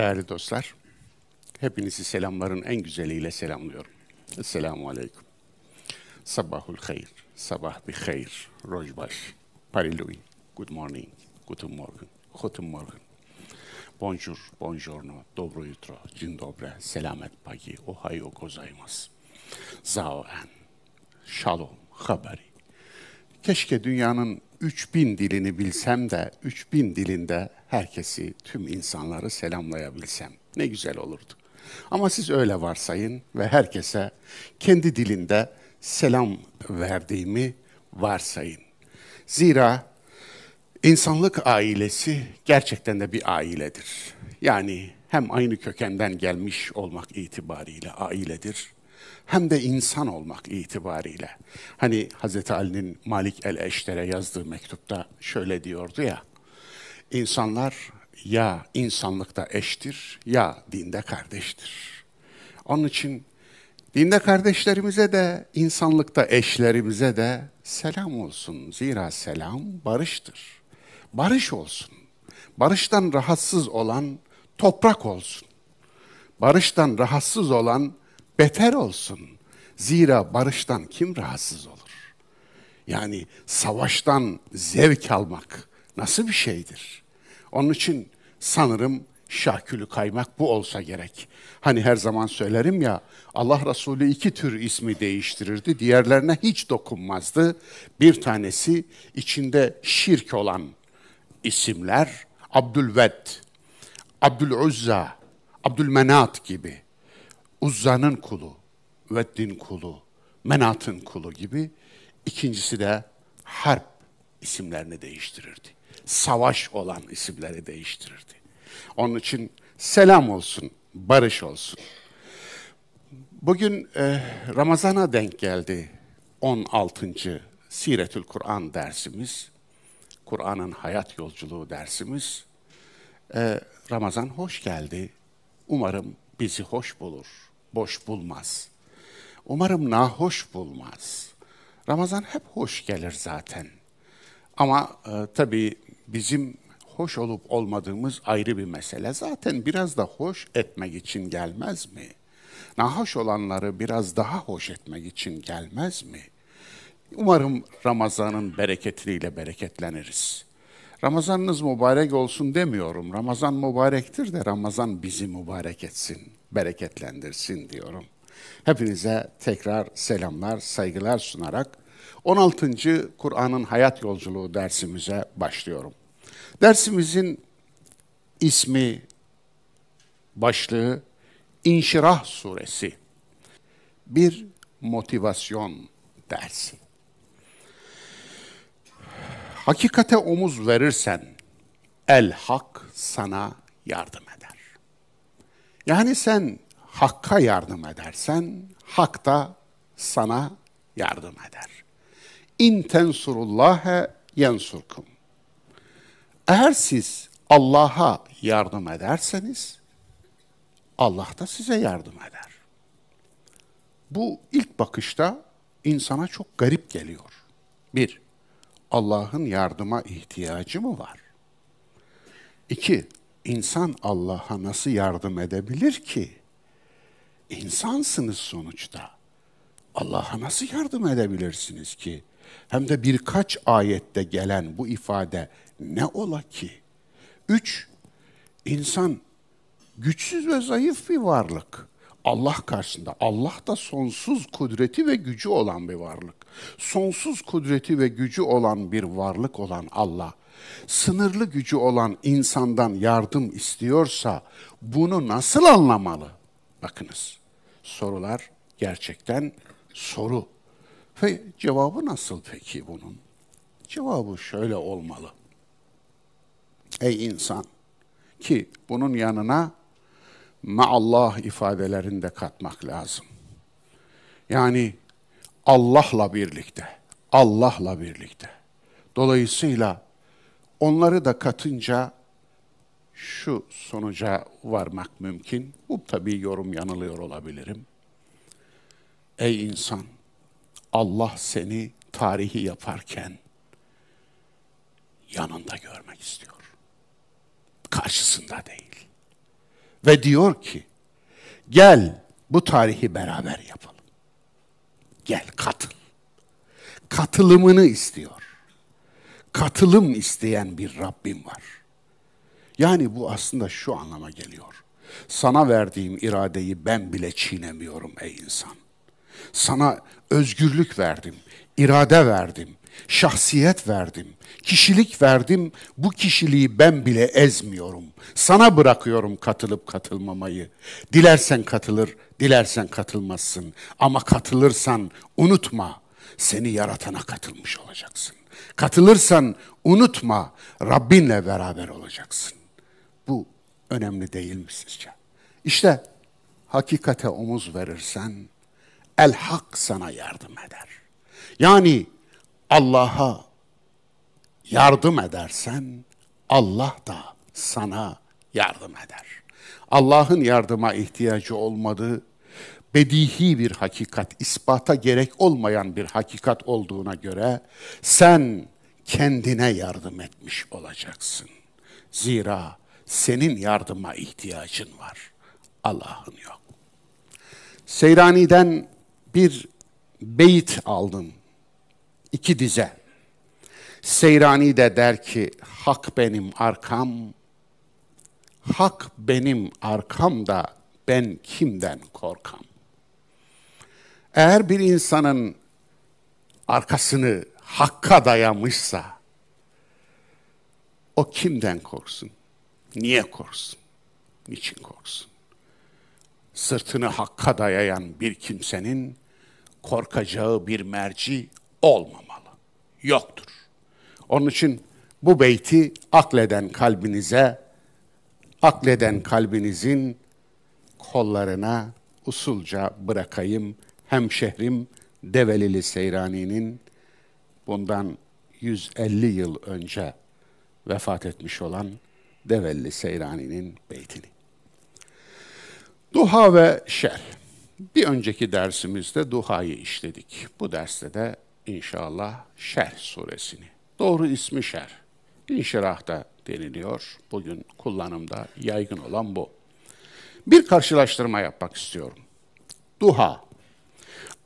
Değerli dostlar, hepinizi selamların en güzeliyle selamlıyorum. Esselamu Aleyküm. Sabahul hayır, sabah bir hayır, rojbaş, parilui, good morning, guten morgen, guten morgen. Bonjour, buongiorno, dobro jutro, dzień dobre, selamet pagi, ohayo gozaimasu. Zaoen, shalom, habari. Keşke dünyanın 3000 dilini bilsem de 3000 dilinde herkesi, tüm insanları selamlayabilsem. Ne güzel olurdu. Ama siz öyle varsayın ve herkese kendi dilinde selam verdiğimi varsayın. Zira insanlık ailesi gerçekten de bir ailedir. Yani hem aynı kökenden gelmiş olmak itibariyle ailedir hem de insan olmak itibariyle. Hani Hz. Ali'nin Malik el-Eşter'e yazdığı mektupta şöyle diyordu ya, insanlar ya insanlıkta eştir ya dinde kardeştir. Onun için dinde kardeşlerimize de insanlıkta eşlerimize de selam olsun. Zira selam barıştır. Barış olsun. Barıştan rahatsız olan toprak olsun. Barıştan rahatsız olan beter olsun. Zira barıştan kim rahatsız olur? Yani savaştan zevk almak nasıl bir şeydir? Onun için sanırım şahkülü kaymak bu olsa gerek. Hani her zaman söylerim ya Allah Resulü iki tür ismi değiştirirdi. Diğerlerine hiç dokunmazdı. Bir tanesi içinde şirk olan isimler Abdülved, Abdüluzza, Abdülmenat gibi. Uzza'nın kulu, Veddin kulu, Menat'ın kulu gibi. İkincisi de Harp isimlerini değiştirirdi. Savaş olan isimleri değiştirirdi. Onun için selam olsun, barış olsun. Bugün e, Ramazan'a denk geldi 16. Siretül Kur'an dersimiz. Kur'an'ın hayat yolculuğu dersimiz. E, Ramazan hoş geldi. Umarım bizi hoş bulur, boş bulmaz. Umarım nahoş bulmaz. Ramazan hep hoş gelir zaten. Ama e, tabii bizim hoş olup olmadığımız ayrı bir mesele. Zaten biraz da hoş etmek için gelmez mi? Nahoş olanları biraz daha hoş etmek için gelmez mi? Umarım Ramazan'ın bereketiyle bereketleniriz. Ramazanınız mübarek olsun demiyorum. Ramazan mübarektir de Ramazan bizi mübarek etsin, bereketlendirsin diyorum. Hepinize tekrar selamlar, saygılar sunarak 16. Kur'an'ın hayat yolculuğu dersimize başlıyorum. Dersimizin ismi, başlığı İnşirah Suresi. Bir motivasyon dersi. Hakikate omuz verirsen el hak sana yardım. Yani sen hakka yardım edersen hak da sana yardım eder. İn tensurullâhe yensurkum. Eğer siz Allah'a yardım ederseniz Allah da size yardım eder. Bu ilk bakışta insana çok garip geliyor. Bir, Allah'ın yardıma ihtiyacı mı var? İki, insan Allah'a nasıl yardım edebilir ki? İnsansınız sonuçta. Allah'a nasıl yardım edebilirsiniz ki? Hem de birkaç ayette gelen bu ifade ne ola ki? Üç, insan güçsüz ve zayıf bir varlık. Allah karşısında. Allah da sonsuz kudreti ve gücü olan bir varlık. Sonsuz kudreti ve gücü olan bir varlık olan Allah, sınırlı gücü olan insandan yardım istiyorsa bunu nasıl anlamalı? Bakınız, sorular gerçekten soru. Ve cevabı nasıl peki bunun? Cevabı şöyle olmalı. Ey insan ki bunun yanına maallah ifadelerini de katmak lazım. Yani Allah'la birlikte, Allah'la birlikte. Dolayısıyla onları da katınca şu sonuca varmak mümkün. Bu tabii yorum yanılıyor olabilirim. Ey insan, Allah seni tarihi yaparken yanında görmek istiyor. Karşısında değil. Ve diyor ki, gel bu tarihi beraber yapalım. Gel katıl. Katılımını istiyor. Katılım isteyen bir Rabbim var. Yani bu aslında şu anlama geliyor. Sana verdiğim iradeyi ben bile çiğnemiyorum ey insan. Sana özgürlük verdim, irade verdim, şahsiyet verdim, kişilik verdim. Bu kişiliği ben bile ezmiyorum. Sana bırakıyorum katılıp katılmamayı. Dilersen katılır, dilersen katılmazsın. Ama katılırsan unutma, seni yaratana katılmış olacaksın. Katılırsan unutma, Rabbinle beraber olacaksın. Bu önemli değil mi sizce? İşte hakikate omuz verirsen, el hak sana yardım eder. Yani Allah'a yardım edersen Allah da sana yardım eder. Allah'ın yardıma ihtiyacı olmadığı bedihi bir hakikat, ispata gerek olmayan bir hakikat olduğuna göre sen kendine yardım etmiş olacaksın. Zira senin yardıma ihtiyacın var. Allah'ın yok. Seyrani'den bir beyit aldım. İki dize. Seyrani de der ki, hak benim arkam, hak benim arkam da ben kimden korkam? Eğer bir insanın arkasını hakka dayamışsa, o kimden korksun? Niye korksun? Niçin korksun? Sırtını hakka dayayan bir kimsenin korkacağı bir merci olmamalı. Yoktur. Onun için bu beyti akleden kalbinize, akleden kalbinizin kollarına usulca bırakayım. Hemşehrim Develili Seyrani'nin bundan 150 yıl önce vefat etmiş olan Develli Seyrani'nin beytini. Duha ve şer. Bir önceki dersimizde duhayı işledik. Bu derste de inşallah şer suresini. Doğru ismi şer. İnşirah da deniliyor. Bugün kullanımda yaygın olan bu. Bir karşılaştırma yapmak istiyorum. Duha,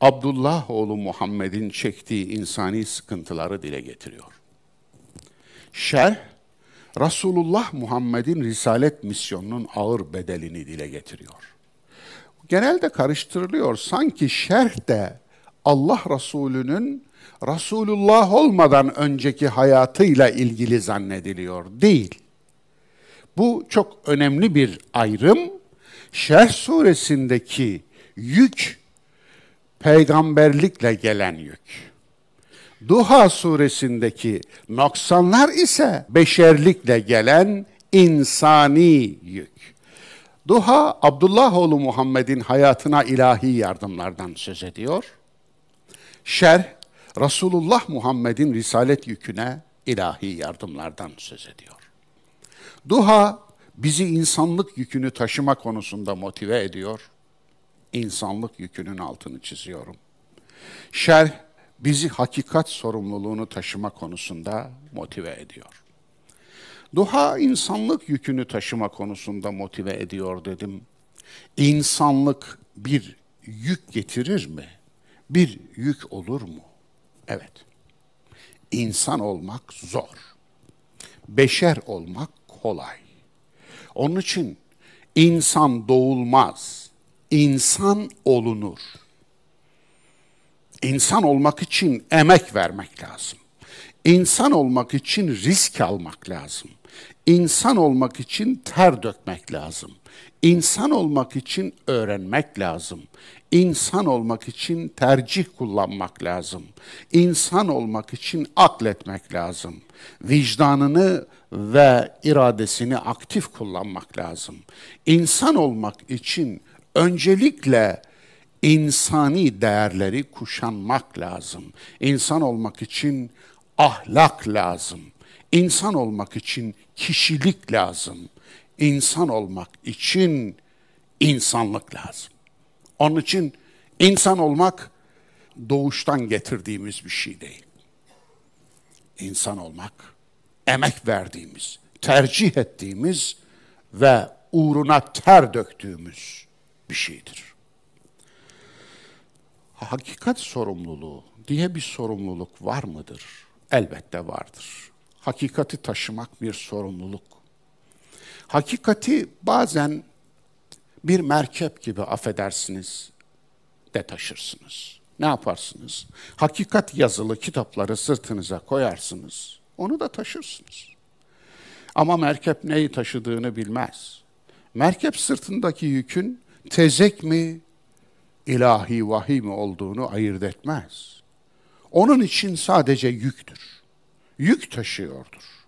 Abdullah oğlu Muhammed'in çektiği insani sıkıntıları dile getiriyor. Şer, Resulullah Muhammed'in risalet misyonunun ağır bedelini dile getiriyor. Genelde karıştırılıyor. Sanki şerh de Allah Resulü'nün Resulullah olmadan önceki hayatıyla ilgili zannediliyor. Değil. Bu çok önemli bir ayrım. Şerh suresindeki yük peygamberlikle gelen yük. Duha suresindeki noksanlar ise beşerlikle gelen insani yük. Duha Abdullah oğlu Muhammed'in hayatına ilahi yardımlardan söz ediyor. Şerh Resulullah Muhammed'in risalet yüküne ilahi yardımlardan söz ediyor. Duha bizi insanlık yükünü taşıma konusunda motive ediyor. İnsanlık yükünün altını çiziyorum. Şerh bizi hakikat sorumluluğunu taşıma konusunda motive ediyor. Duha insanlık yükünü taşıma konusunda motive ediyor dedim. İnsanlık bir yük getirir mi? Bir yük olur mu? Evet. İnsan olmak zor. Beşer olmak kolay. Onun için insan doğulmaz. İnsan olunur. İnsan olmak için emek vermek lazım. İnsan olmak için risk almak lazım. İnsan olmak için ter dökmek lazım. İnsan olmak için öğrenmek lazım. İnsan olmak için tercih kullanmak lazım. İnsan olmak için akletmek lazım. Vicdanını ve iradesini aktif kullanmak lazım. İnsan olmak için öncelikle insani değerleri kuşanmak lazım. İnsan olmak için ahlak lazım. İnsan olmak için kişilik lazım. İnsan olmak için insanlık lazım. Onun için insan olmak doğuştan getirdiğimiz bir şey değil. İnsan olmak emek verdiğimiz, tercih ettiğimiz ve uğruna ter döktüğümüz bir şeydir. Hakikat sorumluluğu diye bir sorumluluk var mıdır? Elbette vardır. Hakikati taşımak bir sorumluluk. Hakikati bazen bir merkep gibi affedersiniz de taşırsınız. Ne yaparsınız? Hakikat yazılı kitapları sırtınıza koyarsınız. Onu da taşırsınız. Ama merkep neyi taşıdığını bilmez. Merkep sırtındaki yükün tezek mi, ilahi vahiy mi olduğunu ayırt etmez. Onun için sadece yüktür. Yük taşıyordur.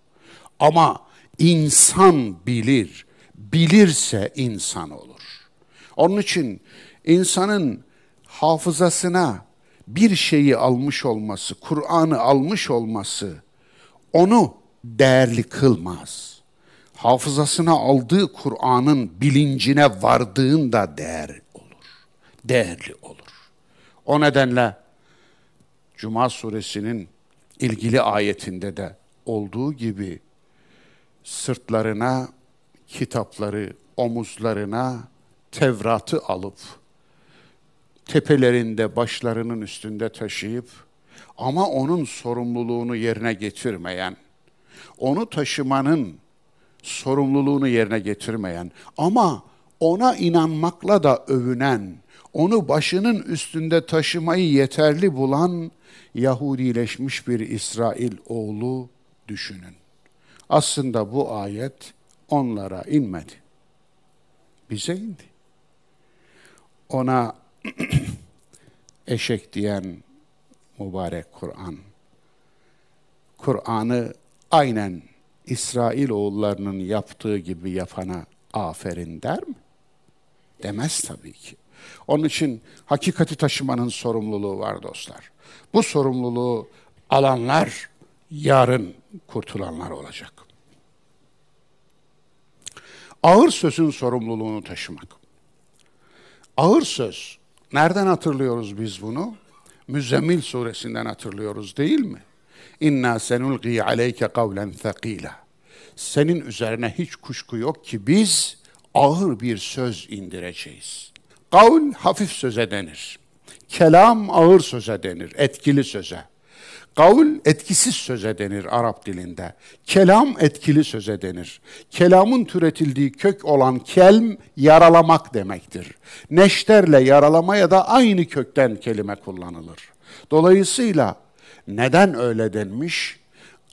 Ama insan bilir, bilirse insan olur. Onun için insanın hafızasına bir şeyi almış olması, Kur'an'ı almış olması onu değerli kılmaz. Hafızasına aldığı Kur'an'ın bilincine vardığında değer olur. Değerli olur. O nedenle Cuma suresinin ilgili ayetinde de olduğu gibi sırtlarına kitapları, omuzlarına Tevrat'ı alıp tepelerinde başlarının üstünde taşıyıp ama onun sorumluluğunu yerine getirmeyen, onu taşımanın sorumluluğunu yerine getirmeyen ama ona inanmakla da övünen, onu başının üstünde taşımayı yeterli bulan Yahudileşmiş bir İsrail oğlu düşünün. Aslında bu ayet onlara inmedi. Bize indi. Ona eşek diyen mübarek Kur'an. Kur'an'ı aynen İsrail oğullarının yaptığı gibi yapana aferin der mi? Demez tabii ki. Onun için hakikati taşımanın sorumluluğu var dostlar. Bu sorumluluğu alanlar yarın kurtulanlar olacak. Ağır sözün sorumluluğunu taşımak. Ağır söz, nereden hatırlıyoruz biz bunu? Müzzemmil suresinden hatırlıyoruz değil mi? İnna senulgi aleyke kavlen thakila. Senin üzerine hiç kuşku yok ki biz ağır bir söz indireceğiz. Kavl hafif söze denir. Kelam ağır söze denir, etkili söze. Kavl etkisiz söze denir Arap dilinde. Kelam etkili söze denir. Kelamın türetildiği kök olan kelm yaralamak demektir. Neşterle yaralamaya da aynı kökten kelime kullanılır. Dolayısıyla neden öyle denmiş?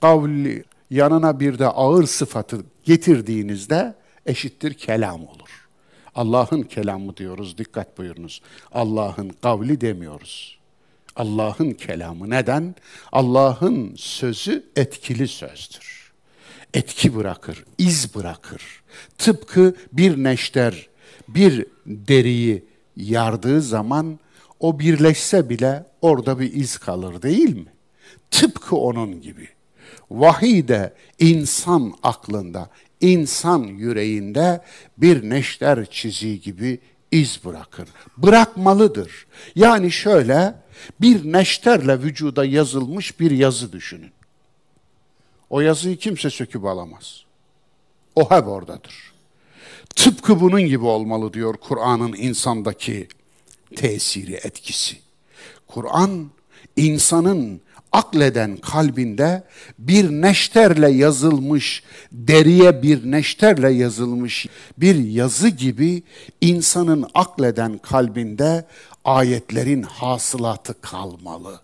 Kavli yanına bir de ağır sıfatı getirdiğinizde eşittir kelam olur. Allah'ın kelamı diyoruz, dikkat buyurunuz. Allah'ın kavli demiyoruz. Allah'ın kelamı. Neden? Allah'ın sözü etkili sözdür. Etki bırakır, iz bırakır. Tıpkı bir neşter bir deriyi yardığı zaman o birleşse bile orada bir iz kalır değil mi? Tıpkı onun gibi. Vahiy de insan aklında, insan yüreğinde bir neşter çiziği gibi iz bırakır. Bırakmalıdır. Yani şöyle bir neşterle vücuda yazılmış bir yazı düşünün. O yazıyı kimse söküp alamaz. O hep oradadır. Tıpkı bunun gibi olmalı diyor Kur'an'ın insandaki tesiri, etkisi. Kur'an insanın akleden kalbinde bir neşterle yazılmış, deriye bir neşterle yazılmış bir yazı gibi insanın akleden kalbinde ayetlerin hasılatı kalmalı.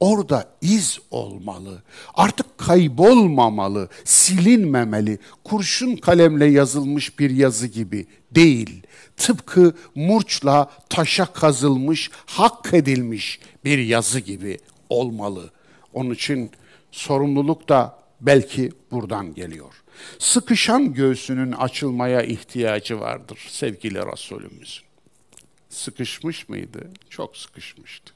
Orada iz olmalı. Artık kaybolmamalı, silinmemeli. Kurşun kalemle yazılmış bir yazı gibi değil. Tıpkı murçla taşa kazılmış, hak edilmiş bir yazı gibi olmalı. Onun için sorumluluk da belki buradan geliyor. Sıkışan göğsünün açılmaya ihtiyacı vardır sevgili Resulümüzün. Sıkışmış mıydı? Çok sıkışmıştı.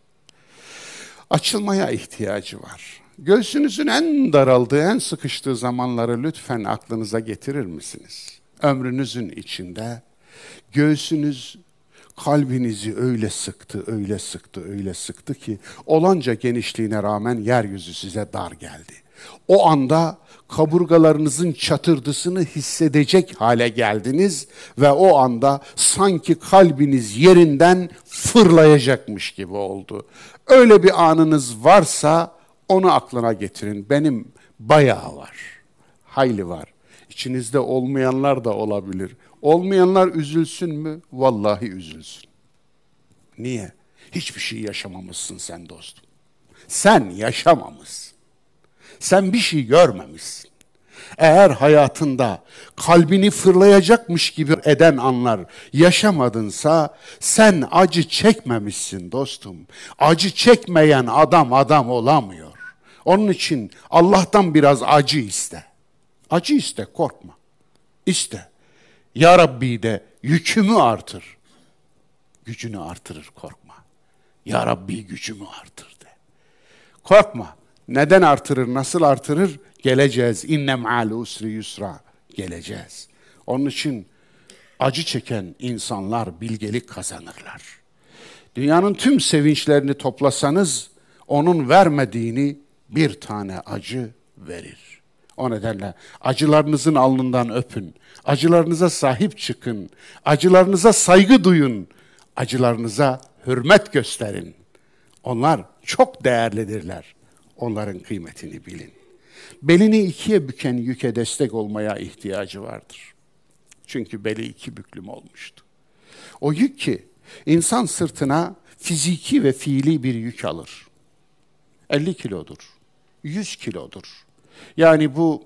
Açılmaya ihtiyacı var. Göğsünüzün en daraldığı, en sıkıştığı zamanları lütfen aklınıza getirir misiniz? Ömrünüzün içinde göğsünüz kalbinizi öyle sıktı, öyle sıktı, öyle sıktı ki olanca genişliğine rağmen yeryüzü size dar geldi. O anda kaburgalarınızın çatırdısını hissedecek hale geldiniz ve o anda sanki kalbiniz yerinden fırlayacakmış gibi oldu. Öyle bir anınız varsa onu aklına getirin. Benim bayağı var. Hayli var. İçinizde olmayanlar da olabilir. Olmayanlar üzülsün mü? Vallahi üzülsün. Niye? Hiçbir şey yaşamamışsın sen dostum. Sen yaşamamışsın. Sen bir şey görmemişsin. Eğer hayatında kalbini fırlayacakmış gibi eden anlar yaşamadınsa sen acı çekmemişsin dostum. Acı çekmeyen adam adam olamıyor. Onun için Allah'tan biraz acı iste. Acı iste, korkma. İste. Ya Rabbi de yükümü artır. Gücünü artırır, korkma. Ya Rabbi gücümü artır de. Korkma. Neden artırır, nasıl artırır? Geleceğiz. İnne ma'al usri yusra. Geleceğiz. Onun için acı çeken insanlar bilgelik kazanırlar. Dünyanın tüm sevinçlerini toplasanız onun vermediğini bir tane acı verir. O nedenle acılarınızın alnından öpün. Acılarınıza sahip çıkın. Acılarınıza saygı duyun. Acılarınıza hürmet gösterin. Onlar çok değerlidirler. Onların kıymetini bilin. Belini ikiye büken yüke destek olmaya ihtiyacı vardır. Çünkü beli iki büklüm olmuştu. O yük ki insan sırtına fiziki ve fiili bir yük alır. 50 kilodur, 100 kilodur. Yani bu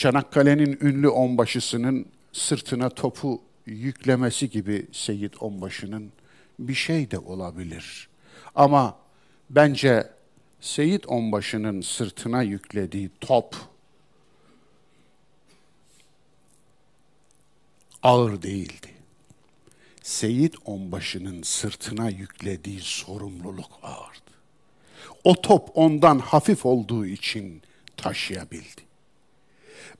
Çanakkale'nin ünlü onbaşısının sırtına topu yüklemesi gibi Seyit Onbaşı'nın bir şey de olabilir. Ama bence Seyit Onbaşı'nın sırtına yüklediği top ağır değildi. Seyit Onbaşı'nın sırtına yüklediği sorumluluk ağırdı. O top ondan hafif olduğu için taşıyabildi.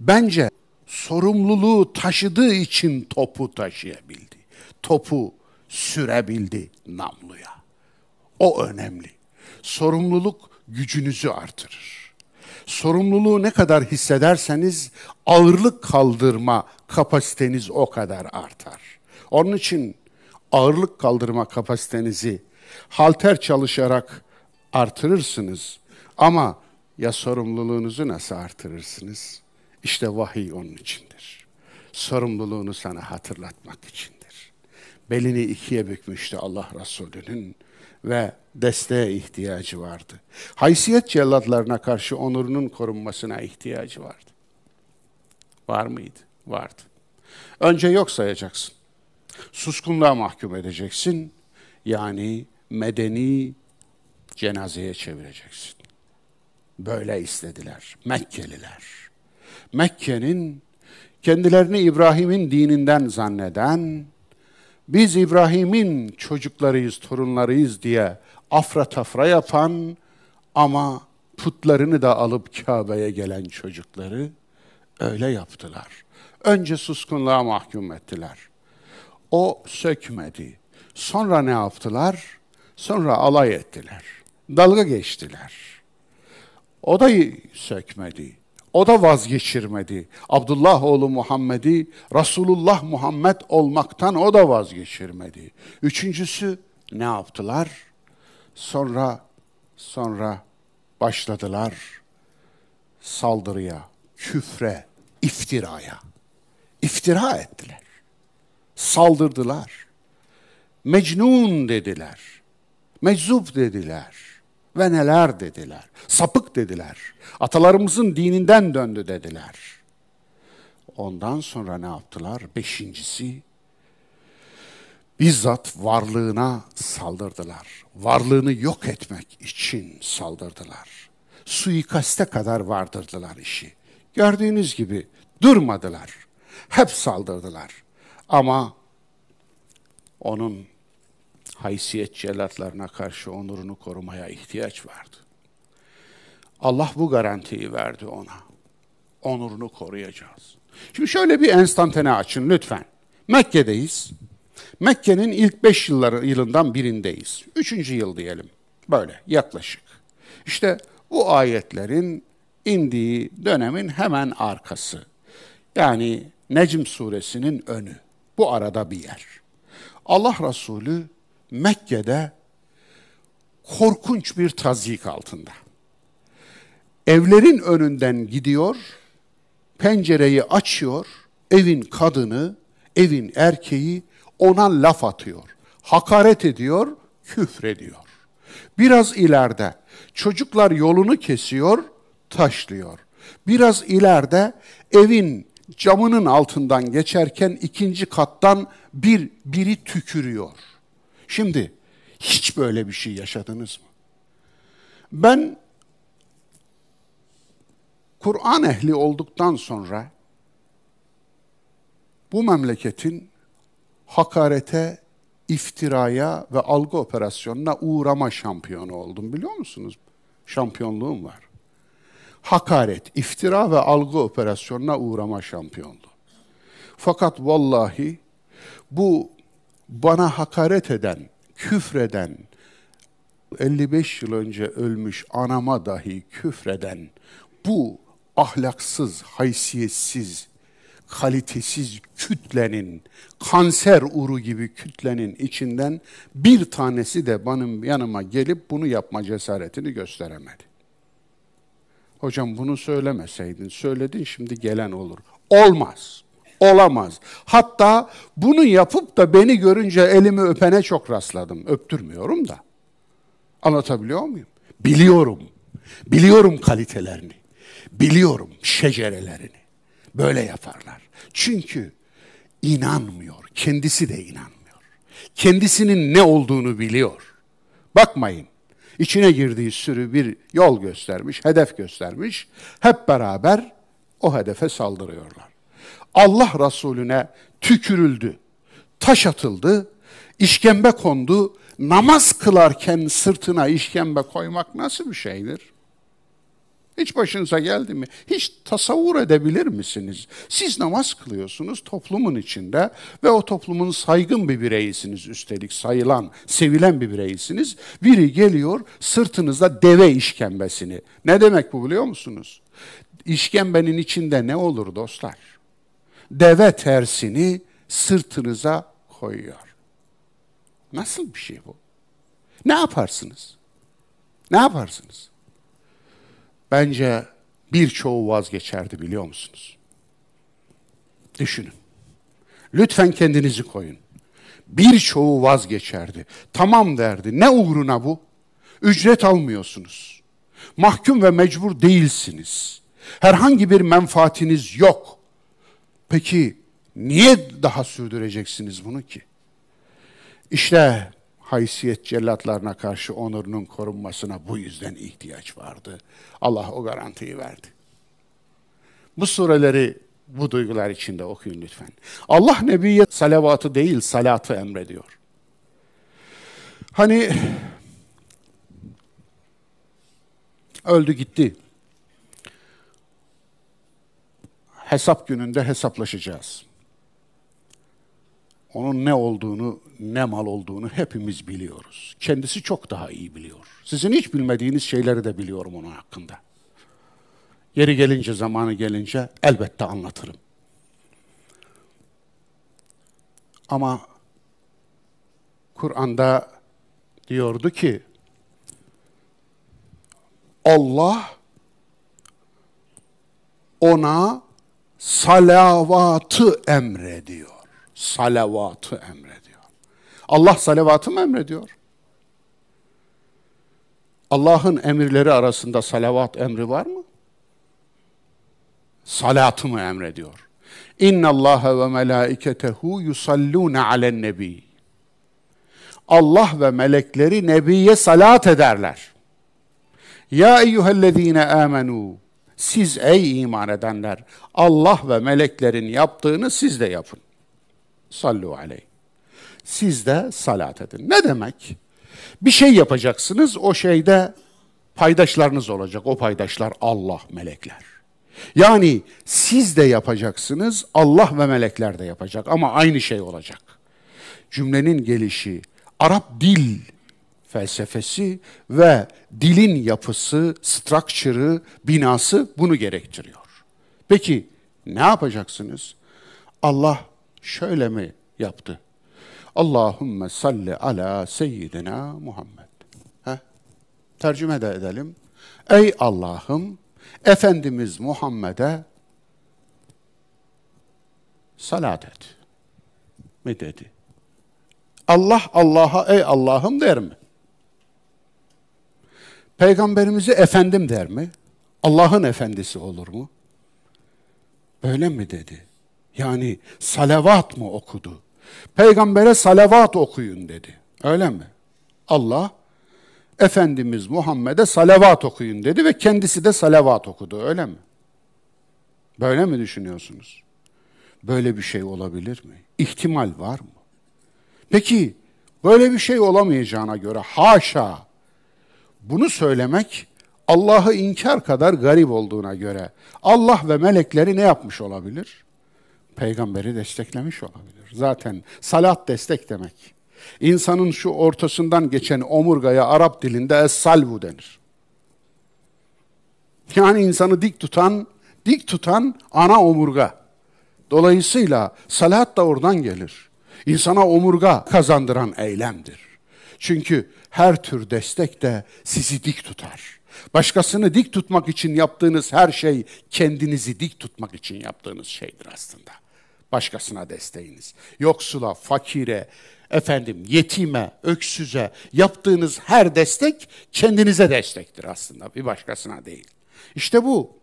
Bence sorumluluğu taşıdığı için topu taşıyabildi. Topu sürebildi namluya. O önemli. Sorumluluk gücünüzü artırır. Sorumluluğu ne kadar hissederseniz ağırlık kaldırma kapasiteniz o kadar artar. Onun için ağırlık kaldırma kapasitenizi halter çalışarak artırırsınız. Ama ya sorumluluğunuzu nasıl artırırsınız? İşte vahiy onun içindir. Sorumluluğunu sana hatırlatmak içindir. Belini ikiye bükmüştü Allah Resulü'nün ve desteğe ihtiyacı vardı. Haysiyet cellatlarına karşı onurunun korunmasına ihtiyacı vardı. Var mıydı? Vardı. Önce yok sayacaksın. Suskunluğa mahkum edeceksin. Yani medeni cenazeye çevireceksin. Böyle istediler Mekkeliler. Mekke'nin kendilerini İbrahim'in dininden zanneden, biz İbrahim'in çocuklarıyız, torunlarıyız diye afra tafra yapan ama putlarını da alıp Kabe'ye gelen çocukları öyle yaptılar. Önce suskunluğa mahkum ettiler. O sökmedi. Sonra ne yaptılar? Sonra alay ettiler. Dalga geçtiler. O da sökmedi. O da vazgeçirmedi. Abdullah oğlu Muhammed'i Resulullah Muhammed olmaktan o da vazgeçirmedi. Üçüncüsü ne yaptılar? Sonra sonra başladılar saldırıya, küfre, iftiraya. İftira ettiler. Saldırdılar. Mecnun dediler. Meczup dediler. Ve neler dediler. Sapık dediler. Atalarımızın dininden döndü dediler. Ondan sonra ne yaptılar? Beşincisi, bizzat varlığına saldırdılar. Varlığını yok etmek için saldırdılar. Suikaste kadar vardırdılar işi. Gördüğünüz gibi durmadılar. Hep saldırdılar. Ama onun haysiyet celatlarına karşı onurunu korumaya ihtiyaç vardı. Allah bu garantiyi verdi ona. Onurunu koruyacağız. Şimdi şöyle bir enstantane açın lütfen. Mekke'deyiz. Mekke'nin ilk beş yılları, yılından birindeyiz. Üçüncü yıl diyelim. Böyle yaklaşık. İşte bu ayetlerin indiği dönemin hemen arkası. Yani Necm suresinin önü. Bu arada bir yer. Allah Resulü Mekke'de korkunç bir tazyik altında. Evlerin önünden gidiyor, pencereyi açıyor, evin kadını, evin erkeği ona laf atıyor, hakaret ediyor, küfrediyor. Biraz ileride çocuklar yolunu kesiyor, taşlıyor. Biraz ileride evin camının altından geçerken ikinci kattan bir biri tükürüyor. Şimdi hiç böyle bir şey yaşadınız mı? Ben Kur'an ehli olduktan sonra bu memleketin hakarete, iftiraya ve algı operasyonuna uğrama şampiyonu oldum biliyor musunuz? Şampiyonluğum var. Hakaret, iftira ve algı operasyonuna uğrama şampiyonluğu. Fakat vallahi bu bana hakaret eden, küfreden, 55 yıl önce ölmüş anama dahi küfreden bu ahlaksız, haysiyetsiz, kalitesiz kütlenin, kanser uru gibi kütlenin içinden bir tanesi de benim yanıma gelip bunu yapma cesaretini gösteremedi. Hocam bunu söylemeseydin, söyledin şimdi gelen olur. Olmaz, olamaz. Hatta bunu yapıp da beni görünce elimi öpene çok rastladım. Öptürmüyorum da. Anlatabiliyor muyum? Biliyorum. Biliyorum kalitelerini. Biliyorum şecerelerini. Böyle yaparlar. Çünkü inanmıyor. Kendisi de inanmıyor. Kendisinin ne olduğunu biliyor. Bakmayın. İçine girdiği sürü bir yol göstermiş, hedef göstermiş. Hep beraber o hedefe saldırıyorlar. Allah Resulüne tükürüldü, taş atıldı, işkembe kondu. Namaz kılarken sırtına işkembe koymak nasıl bir şeydir? Hiç başınıza geldi mi? Hiç tasavvur edebilir misiniz? Siz namaz kılıyorsunuz toplumun içinde ve o toplumun saygın bir bireysiniz üstelik sayılan, sevilen bir bireysiniz. Biri geliyor sırtınızda deve işkembesini. Ne demek bu biliyor musunuz? İşkembenin içinde ne olur dostlar? Deve tersini sırtınıza koyuyor. Nasıl bir şey bu? Ne yaparsınız? Ne yaparsınız? bence birçoğu vazgeçerdi biliyor musunuz? Düşünün. Lütfen kendinizi koyun. Birçoğu vazgeçerdi. Tamam derdi. Ne uğruna bu? Ücret almıyorsunuz. Mahkum ve mecbur değilsiniz. Herhangi bir menfaatiniz yok. Peki niye daha sürdüreceksiniz bunu ki? İşte haysiyet cellatlarına karşı onurunun korunmasına bu yüzden ihtiyaç vardı. Allah o garantiyi verdi. Bu sureleri bu duygular içinde okuyun lütfen. Allah Nebi'ye salavatı değil salatı emrediyor. Hani öldü gitti. Hesap gününde hesaplaşacağız onun ne olduğunu, ne mal olduğunu hepimiz biliyoruz. Kendisi çok daha iyi biliyor. Sizin hiç bilmediğiniz şeyleri de biliyorum onun hakkında. Yeri gelince, zamanı gelince elbette anlatırım. Ama Kur'an'da diyordu ki Allah ona salavatı emrediyor salavatı emrediyor. Allah salavatı mı emrediyor? Allah'ın emirleri arasında salavat emri var mı? Salatı mı emrediyor? İnna Allah ve melaiketehu yusallun alen nebi. Allah ve melekleri nebiye salat ederler. Ya eyyühellezine amenu. Siz ey iman edenler Allah ve meleklerin yaptığını siz de yapın. Sallu aleyh. Siz de salat edin. Ne demek? Bir şey yapacaksınız, o şeyde paydaşlarınız olacak. O paydaşlar Allah, melekler. Yani siz de yapacaksınız, Allah ve melekler de yapacak ama aynı şey olacak. Cümlenin gelişi, Arap dil felsefesi ve dilin yapısı, structure'ı, binası bunu gerektiriyor. Peki ne yapacaksınız? Allah şöyle mi yaptı? Allahümme salli ala seyyidina Muhammed. Heh. Tercüme de edelim. Ey Allah'ım Efendimiz Muhammed'e salat et mi dedi. Allah Allah'a ey Allah'ım der mi? Peygamberimizi efendim der mi? Allah'ın efendisi olur mu? Böyle mi dedi? Yani salavat mı okudu? Peygambere salavat okuyun dedi. Öyle mi? Allah Efendimiz Muhammed'e salavat okuyun dedi ve kendisi de salavat okudu. Öyle mi? Böyle mi düşünüyorsunuz? Böyle bir şey olabilir mi? İhtimal var mı? Peki böyle bir şey olamayacağına göre haşa bunu söylemek Allah'ı inkar kadar garip olduğuna göre Allah ve melekleri ne yapmış olabilir? Peygamberi desteklemiş olabilir. Zaten salat destek demek. İnsanın şu ortasından geçen omurgaya Arap dilinde es-salvu denir. Yani insanı dik tutan, dik tutan ana omurga. Dolayısıyla salat da oradan gelir. İnsana omurga kazandıran eylemdir. Çünkü her tür destek de sizi dik tutar. Başkasını dik tutmak için yaptığınız her şey kendinizi dik tutmak için yaptığınız şeydir aslında. Başkasına desteğiniz. Yoksula, fakire, efendim yetime, öksüze yaptığınız her destek kendinize destektir aslında bir başkasına değil. İşte bu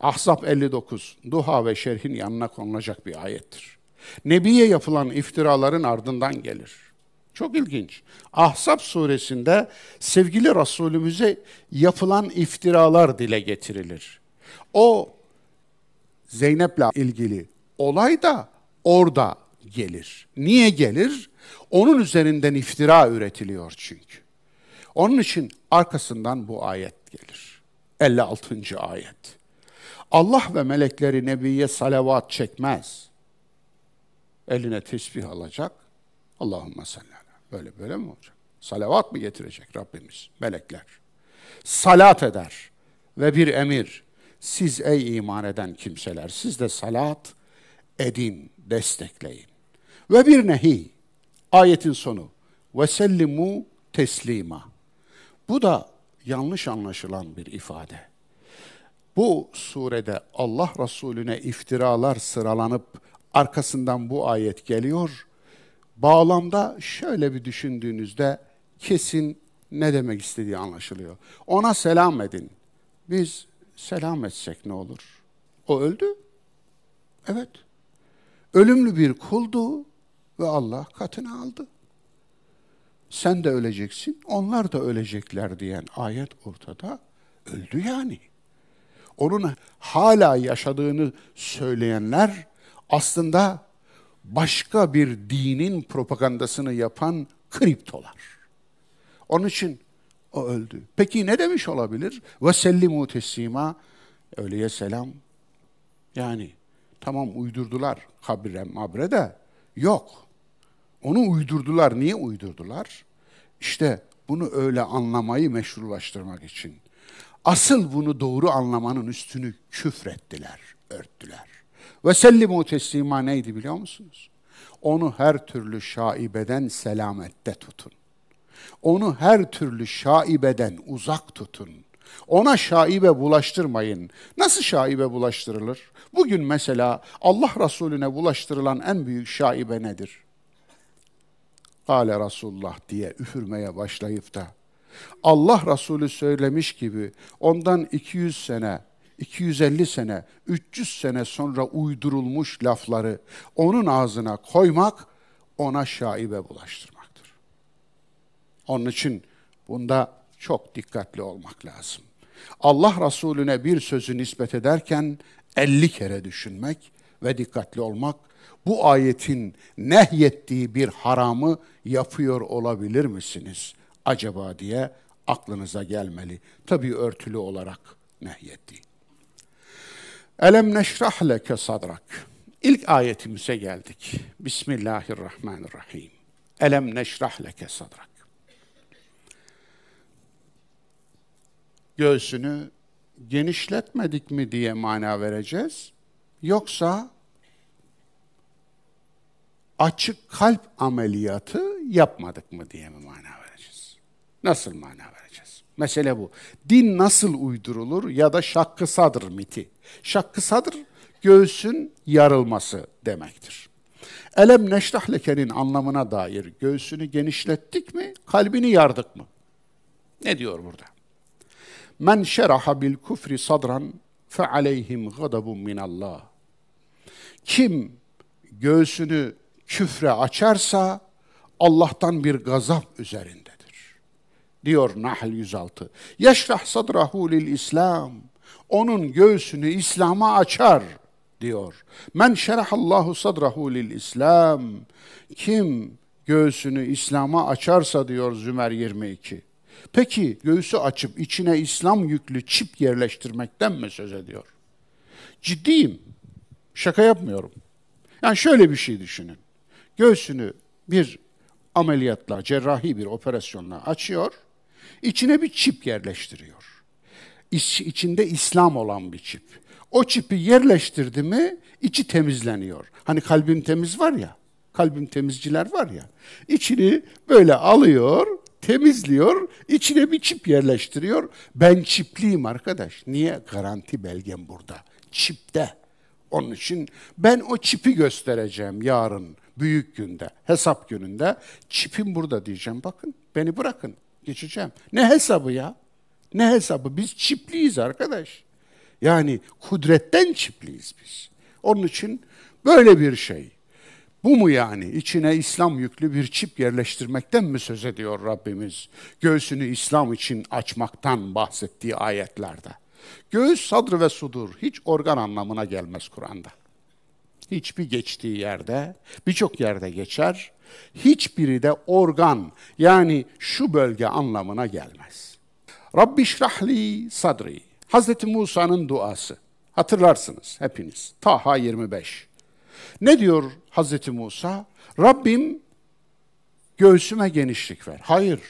Ahzab 59 duha ve şerhin yanına konulacak bir ayettir. Nebiye yapılan iftiraların ardından gelir. Çok ilginç. Ahzab suresinde sevgili Resulümüze yapılan iftiralar dile getirilir. O Zeynep'le ilgili olay da orada gelir. Niye gelir? Onun üzerinden iftira üretiliyor çünkü. Onun için arkasından bu ayet gelir. 56. ayet. Allah ve melekleri Nebiye salavat çekmez. Eline tesbih alacak. Allahümme salli Böyle böyle mi olacak? Salavat mı getirecek Rabbimiz? Melekler. Salat eder ve bir emir. Siz ey iman eden kimseler, siz de salat edin, destekleyin. Ve bir nehi, ayetin sonu. Ve sellimu teslima. Bu da yanlış anlaşılan bir ifade. Bu surede Allah Resulüne iftiralar sıralanıp arkasından bu ayet geliyor. Bağlamda şöyle bir düşündüğünüzde kesin ne demek istediği anlaşılıyor. Ona selam edin. Biz selam etsek ne olur? O öldü. Evet. Ölümlü bir kuldu ve Allah katını aldı. Sen de öleceksin, onlar da ölecekler diyen ayet ortada. Öldü yani. Onun hala yaşadığını söyleyenler aslında başka bir dinin propagandasını yapan kriptolar. Onun için o öldü. Peki ne demiş olabilir? Ve sellimu teslima. Ölüye selam. Yani tamam uydurdular kabre mabre de yok. Onu uydurdular. Niye uydurdular? İşte bunu öyle anlamayı meşrulaştırmak için. Asıl bunu doğru anlamanın üstünü küfrettiler, örttüler. Ve sellimu teslima neydi biliyor musunuz? Onu her türlü şaibeden selamette tutun. Onu her türlü şaibeden uzak tutun. Ona şaibe bulaştırmayın. Nasıl şaibe bulaştırılır? Bugün mesela Allah Resulüne bulaştırılan en büyük şaibe nedir? Kale Resulullah diye üfürmeye başlayıp da Allah Resulü söylemiş gibi ondan 200 sene, 250 sene, 300 sene sonra uydurulmuş lafları onun ağzına koymak ona şaibe bulaştırmaktır. Onun için bunda çok dikkatli olmak lazım. Allah Resulüne bir sözü nispet ederken 50 kere düşünmek ve dikkatli olmak bu ayetin nehyettiği bir haramı yapıyor olabilir misiniz acaba diye aklınıza gelmeli. Tabii örtülü olarak nehyettiği. Elem neşrah leke sadrak. İlk ayetimize geldik. Bismillahirrahmanirrahim. Elem neşrah leke sadrak. Göğsünü genişletmedik mi diye mana vereceğiz. Yoksa açık kalp ameliyatı yapmadık mı diye mi mana vereceğiz? Nasıl mana vereceğiz? Mesele bu. Din nasıl uydurulur ya da şakkı sadır miti. Şakkı sadır göğsün yarılması demektir. Elem neşrah lekenin anlamına dair göğsünü genişlettik mi, kalbini yardık mı? Ne diyor burada? Men şeraha bil kufri sadran fe aleyhim gadabun minallah. Kim göğsünü küfre açarsa Allah'tan bir gazap üzerindedir. Diyor Nahl 106. Yeşrah sadrahu lil İslam. Onun göğsünü İslam'a açar diyor. Men şerahallahu sadrahu lil İslam. Kim göğsünü İslam'a açarsa diyor Zümer 22. Peki göğsü açıp içine İslam yüklü çip yerleştirmekten mi söz ediyor? Ciddiyim. Şaka yapmıyorum. Yani şöyle bir şey düşünün. Göğsünü bir ameliyatla, cerrahi bir operasyonla açıyor, içine bir çip yerleştiriyor. İç, içinde İslam olan bir çip. O çipi yerleştirdi mi içi temizleniyor. Hani kalbim temiz var ya, kalbim temizciler var ya. İçini böyle alıyor, temizliyor, içine bir çip yerleştiriyor. Ben çipliyim arkadaş. Niye? Garanti belgem burada. Çipte. Onun için ben o çipi göstereceğim yarın büyük günde, hesap gününde. Çipim burada diyeceğim. Bakın beni bırakın. Geçeceğim. Ne hesabı ya? Ne hesabı? Biz çipliyiz arkadaş. Yani kudretten çipliyiz biz. Onun için böyle bir şey. Bu mu yani? İçine İslam yüklü bir çip yerleştirmekten mi söz ediyor Rabbimiz? Göğsünü İslam için açmaktan bahsettiği ayetlerde. Göğüs, sadr ve sudur hiç organ anlamına gelmez Kur'an'da. Hiçbir geçtiği yerde, birçok yerde geçer. Hiçbiri de organ yani şu bölge anlamına gelmez. Rabbi şrahli sadri. Hazreti Musa'nın duası. Hatırlarsınız hepiniz. Taha 25. Ne diyor Hazreti Musa? Rabbim göğsüme genişlik ver. Hayır.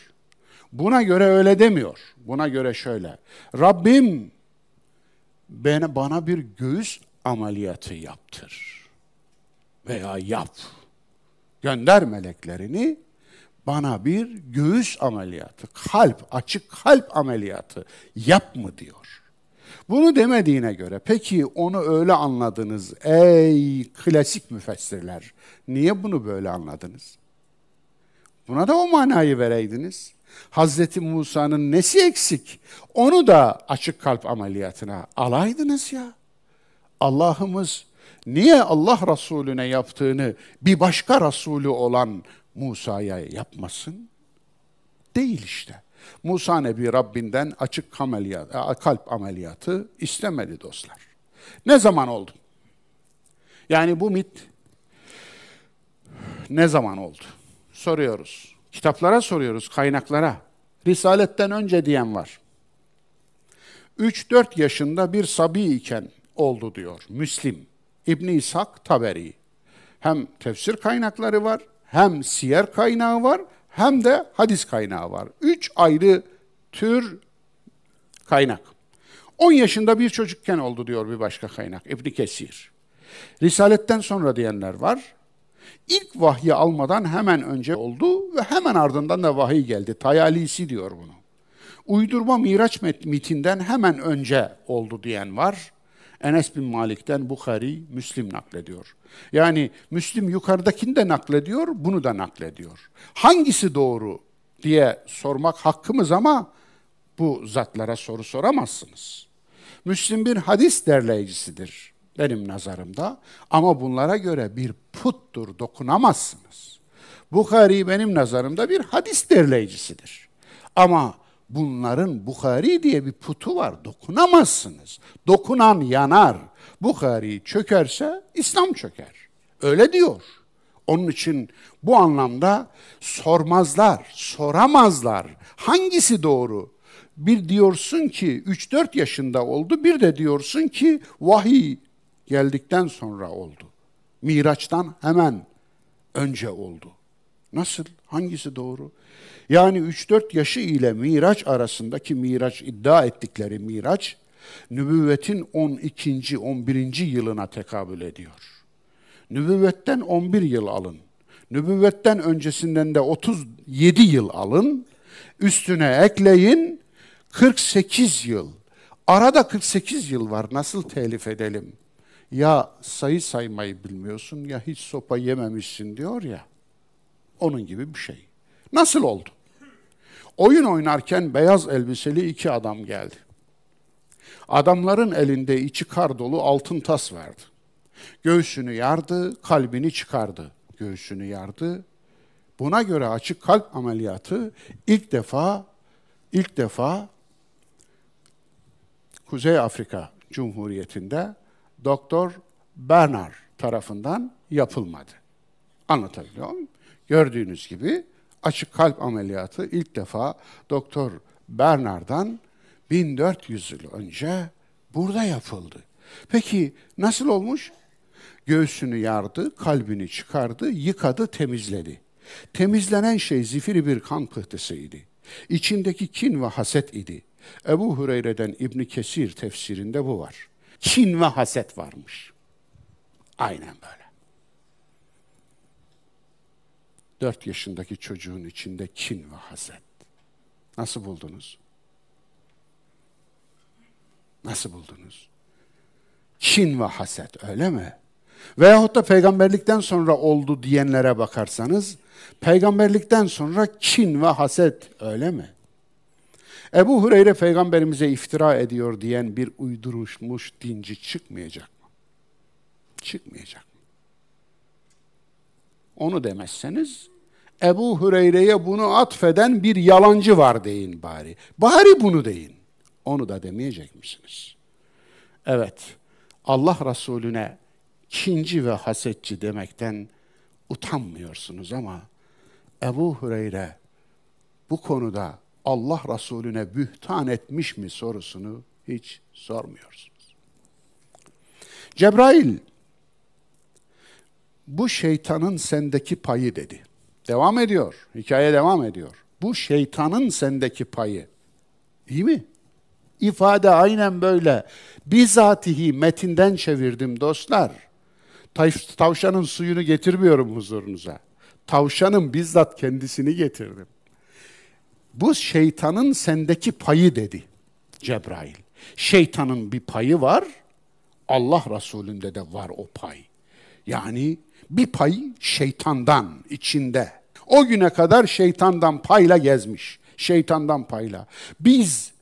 Buna göre öyle demiyor. Buna göre şöyle. Rabbim bana, bana bir göğüs ameliyatı yaptır. Veya yap. Gönder meleklerini bana bir göğüs ameliyatı, kalp, açık kalp ameliyatı yap mı diyor. Bunu demediğine göre peki onu öyle anladınız ey klasik müfessirler. Niye bunu böyle anladınız? Buna da o manayı vereydiniz. Hazreti Musa'nın nesi eksik? Onu da açık kalp ameliyatına alaydınız ya. Allah'ımız niye Allah Resulüne yaptığını bir başka Resulü olan Musa'ya yapmasın? Değil işte. Musa Nebi Rabbinden açık ameliyat, e, kalp ameliyatı istemedi dostlar. Ne zaman oldu? Yani bu mit ne zaman oldu? Soruyoruz. Kitaplara soruyoruz, kaynaklara. Risaletten önce diyen var. 3-4 yaşında bir sabi iken oldu diyor Müslim, İbni İshak Taberi. Hem tefsir kaynakları var, hem siyer kaynağı var, hem de hadis kaynağı var. Üç ayrı tür kaynak. 10 yaşında bir çocukken oldu diyor bir başka kaynak İbn Kesir. Risaletten sonra diyenler var. İlk vahyi almadan hemen önce oldu ve hemen ardından da vahiy geldi. Tayalisi diyor bunu. Uydurma Miraç mitinden hemen önce oldu diyen var. Enes bin Malik'ten Bukhari, Müslim naklediyor. Yani Müslim yukarıdakini de naklediyor, bunu da naklediyor. Hangisi doğru diye sormak hakkımız ama bu zatlara soru soramazsınız. Müslim bir hadis derleyicisidir benim nazarımda ama bunlara göre bir puttur, dokunamazsınız. Bukhari benim nazarımda bir hadis derleyicisidir. Ama bunların Bukhari diye bir putu var, dokunamazsınız. Dokunan yanar. Bukhari çökerse İslam çöker. Öyle diyor. Onun için bu anlamda sormazlar, soramazlar. Hangisi doğru? bir diyorsun ki 3-4 yaşında oldu, bir de diyorsun ki vahiy geldikten sonra oldu. Miraç'tan hemen önce oldu. Nasıl? Hangisi doğru? Yani 3-4 yaşı ile Miraç arasındaki Miraç iddia ettikleri Miraç nübüvvetin 12. 11. yılına tekabül ediyor. Nübüvvetten 11 yıl alın. Nübüvvetten öncesinden de 37 yıl alın. Üstüne ekleyin 48 yıl. Arada 48 yıl var. Nasıl telif edelim? Ya sayı saymayı bilmiyorsun ya hiç sopa yememişsin diyor ya. Onun gibi bir şey. Nasıl oldu? Oyun oynarken beyaz elbiseli iki adam geldi. Adamların elinde içi kar dolu altın tas verdi. Göğsünü yardı, kalbini çıkardı. Göğsünü yardı. Buna göre açık kalp ameliyatı ilk defa ilk defa Kuzey Afrika Cumhuriyeti'nde Doktor Bernard tarafından yapılmadı. Anlatabiliyor muyum? Gördüğünüz gibi açık kalp ameliyatı ilk defa Doktor Bernard'dan 1400 yıl önce burada yapıldı. Peki nasıl olmuş? Göğsünü yardı, kalbini çıkardı, yıkadı, temizledi. Temizlenen şey zifiri bir kan pıhtısıydı. İçindeki kin ve haset idi. Ebu Hureyre'den İbni Kesir tefsirinde bu var. Kin ve haset varmış. Aynen böyle. Dört yaşındaki çocuğun içinde kin ve haset. Nasıl buldunuz? Nasıl buldunuz? Kin ve haset öyle mi? Veyahut da peygamberlikten sonra oldu diyenlere bakarsanız, peygamberlikten sonra kin ve haset öyle mi? Ebu Hureyre peygamberimize iftira ediyor diyen bir uyduruşmuş dinci çıkmayacak mı? Çıkmayacak? Onu demezseniz Ebu Hureyre'ye bunu atfeden bir yalancı var deyin bari. Bari bunu deyin. Onu da demeyecek misiniz? Evet, Allah Resulüne kinci ve hasetçi demekten utanmıyorsunuz ama Ebu Hureyre bu konuda Allah Resulüne bühtan etmiş mi sorusunu hiç sormuyorsunuz. Cebrail bu şeytanın sendeki payı dedi. Devam ediyor. Hikaye devam ediyor. Bu şeytanın sendeki payı. İyi mi? İfade aynen böyle. Bizatihi metinden çevirdim dostlar. Tavşanın suyunu getirmiyorum huzurunuza. Tavşanın bizzat kendisini getirdim. Bu şeytanın sendeki payı dedi Cebrail. Şeytanın bir payı var, Allah Resulü'nde de var o pay. Yani bir pay şeytandan içinde. O güne kadar şeytandan payla gezmiş. Şeytandan payla. Biz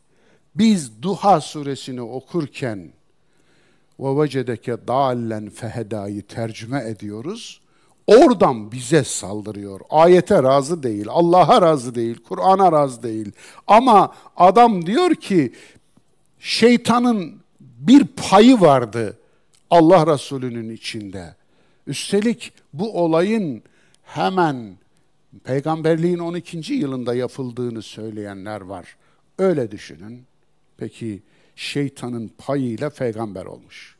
biz Duha suresini okurken ve vecedeke dallen fehedayı tercüme ediyoruz. Oradan bize saldırıyor. Ayete razı değil, Allah'a razı değil, Kur'an'a razı değil. Ama adam diyor ki şeytanın bir payı vardı Allah Resulü'nün içinde. Üstelik bu olayın hemen peygamberliğin 12. yılında yapıldığını söyleyenler var. Öyle düşünün. Peki şeytanın payıyla peygamber olmuş.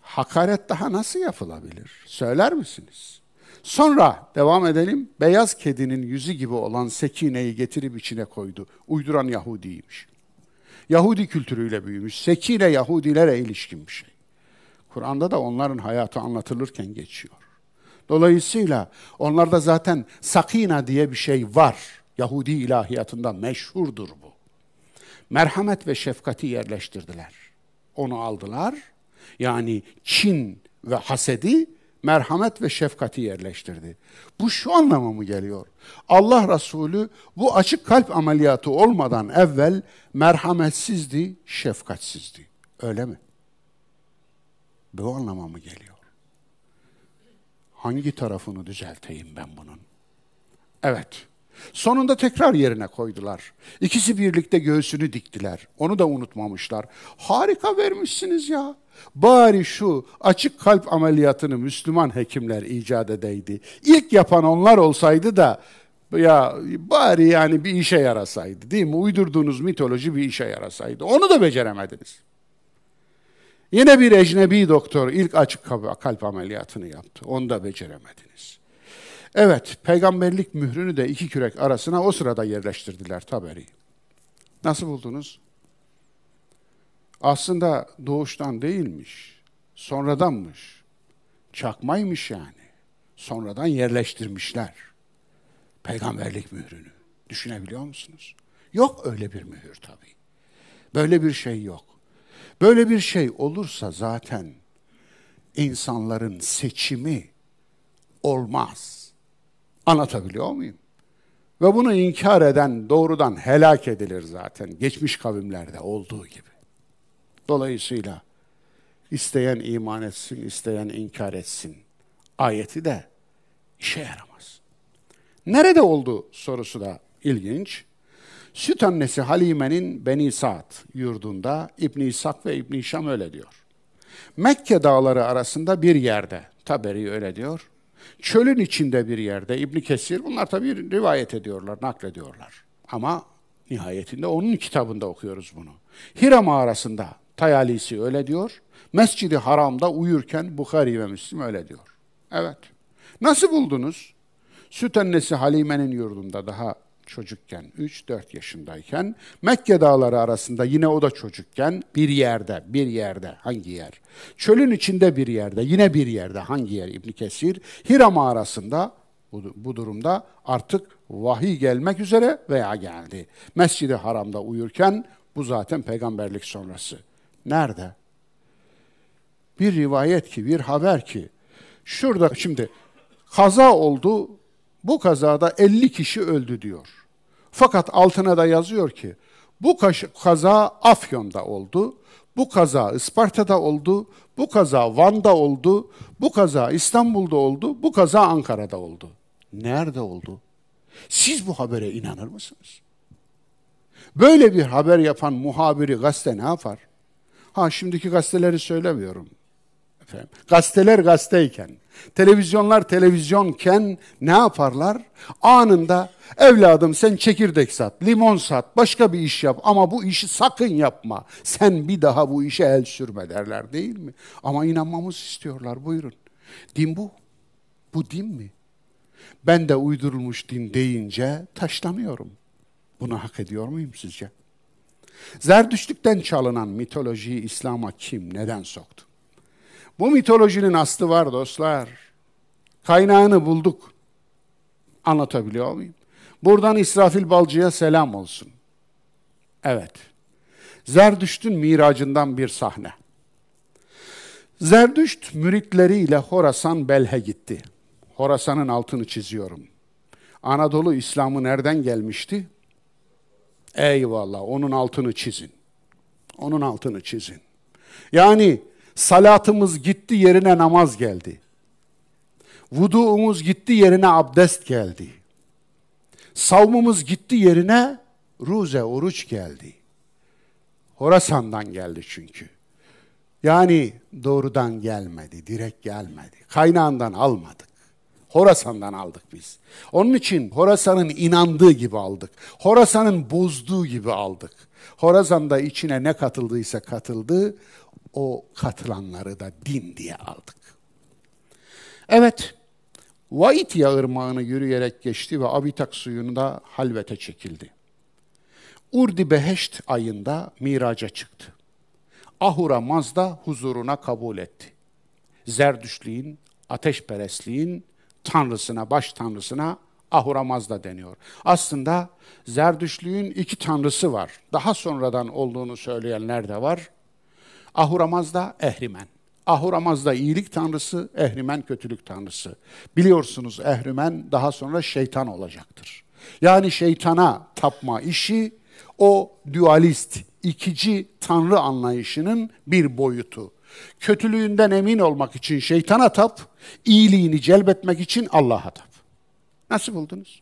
Hakaret daha nasıl yapılabilir? Söyler misiniz? Sonra devam edelim. Beyaz kedinin yüzü gibi olan Sekine'yi getirip içine koydu. Uyduran Yahudiymiş. Yahudi kültürüyle büyümüş. Sekine Yahudilere ilişkin. Kur'an'da da onların hayatı anlatılırken geçiyor. Dolayısıyla onlarda zaten sakina diye bir şey var. Yahudi ilahiyatında meşhurdur bu. Merhamet ve şefkati yerleştirdiler. Onu aldılar. Yani Çin ve hasedi merhamet ve şefkati yerleştirdi. Bu şu anlama mı geliyor? Allah Resulü bu açık kalp ameliyatı olmadan evvel merhametsizdi, şefkatsizdi. Öyle mi? Bu anlama mı geliyor? Hangi tarafını düzelteyim ben bunun? Evet. Sonunda tekrar yerine koydular. İkisi birlikte göğsünü diktiler. Onu da unutmamışlar. Harika vermişsiniz ya. Bari şu açık kalp ameliyatını Müslüman hekimler icat edeydi. İlk yapan onlar olsaydı da Ya bari yani bir işe yarasaydı değil mi? Uydurduğunuz mitoloji bir işe yarasaydı. Onu da beceremediniz. Yine bir ecnebi doktor ilk açık kalp ameliyatını yaptı. Onu da beceremediniz. Evet, peygamberlik mührünü de iki kürek arasına o sırada yerleştirdiler Taberi. Nasıl buldunuz? Aslında doğuştan değilmiş, sonradanmış. Çakmaymış yani. Sonradan yerleştirmişler. Peygamberlik mührünü. Düşünebiliyor musunuz? Yok öyle bir mühür tabii. Böyle bir şey yok. Böyle bir şey olursa zaten insanların seçimi olmaz. Anlatabiliyor muyum? Ve bunu inkar eden doğrudan helak edilir zaten. Geçmiş kavimlerde olduğu gibi. Dolayısıyla isteyen iman etsin, isteyen inkar etsin. Ayeti de işe yaramaz. Nerede oldu sorusu da ilginç. Süt annesi Halime'nin Beni Sa'd yurdunda İbn İshak ve İbn Şam öyle diyor. Mekke dağları arasında bir yerde, Taberi öyle diyor. Çölün içinde bir yerde İbn Kesir, bunlar tabii rivayet ediyorlar, naklediyorlar. Ama nihayetinde onun kitabında okuyoruz bunu. Hira mağarasında Tayalisi öyle diyor. Mescidi Haram'da uyurken Bukhari ve Müslim öyle diyor. Evet. Nasıl buldunuz? Süt annesi Halime'nin yurdunda daha çocukken, 3-4 yaşındayken Mekke dağları arasında yine o da çocukken bir yerde, bir yerde hangi yer? Çölün içinde bir yerde, yine bir yerde hangi yer İbn Kesir? Hira mağarasında bu, bu durumda artık vahiy gelmek üzere veya geldi. Mescid-i Haram'da uyurken bu zaten peygamberlik sonrası. Nerede? Bir rivayet ki, bir haber ki şurada şimdi kaza oldu. Bu kazada 50 kişi öldü diyor. Fakat altına da yazıyor ki bu kaza Afyon'da oldu, bu kaza Isparta'da oldu, bu kaza Van'da oldu, bu kaza İstanbul'da oldu, bu kaza Ankara'da oldu. Nerede oldu? Siz bu habere inanır mısınız? Böyle bir haber yapan muhabiri gazete ne yapar? Ha şimdiki gazeteleri söylemiyorum. Efendim, gazeteler gazeteyken, televizyonlar televizyonken ne yaparlar? Anında evladım sen çekirdek sat, limon sat, başka bir iş yap ama bu işi sakın yapma. Sen bir daha bu işe el sürme derler değil mi? Ama inanmamız istiyorlar buyurun. Din bu. Bu din mi? Ben de uydurulmuş din deyince taşlanıyorum. Bunu hak ediyor muyum sizce? Zerdüştlükten çalınan mitolojiyi İslam'a kim, neden soktu? Bu mitolojinin aslı var dostlar. Kaynağını bulduk. Anlatabiliyor muyum? Buradan İsrafil Balcı'ya selam olsun. Evet. Zerdüşt'ün miracından bir sahne. Zerdüşt müritleriyle Horasan Belhe gitti. Horasan'ın altını çiziyorum. Anadolu İslam'ı nereden gelmişti? Eyvallah onun altını çizin. Onun altını çizin. Yani salatımız gitti yerine namaz geldi. Vuduumuz gitti yerine abdest geldi. Savmumuz gitti yerine ruze, oruç geldi. Horasan'dan geldi çünkü. Yani doğrudan gelmedi, direkt gelmedi. Kaynağından almadık. Horasan'dan aldık biz. Onun için Horasan'ın inandığı gibi aldık. Horasan'ın bozduğu gibi aldık. Horasan'da içine ne katıldıysa katıldı, o katılanları da din diye aldık. Evet, Vaitya ırmağını yürüyerek geçti ve Abitak suyunda halvete çekildi. Urdi Beheşt ayında miraca çıktı. Ahura Mazda huzuruna kabul etti. Zerdüşliğin, ateşperestliğin tanrısına, baş tanrısına Ahura Mazda deniyor. Aslında Zerdüşlüğün iki tanrısı var. Daha sonradan olduğunu söyleyenler de var. Ahura Mazda, Ehrimen. Ahuramazda iyilik tanrısı, Ehrimen kötülük tanrısı. Biliyorsunuz Ehrimen daha sonra şeytan olacaktır. Yani şeytana tapma işi o dualist, ikici tanrı anlayışının bir boyutu. Kötülüğünden emin olmak için şeytana tap, iyiliğini celbetmek için Allah'a tap. Nasıl buldunuz?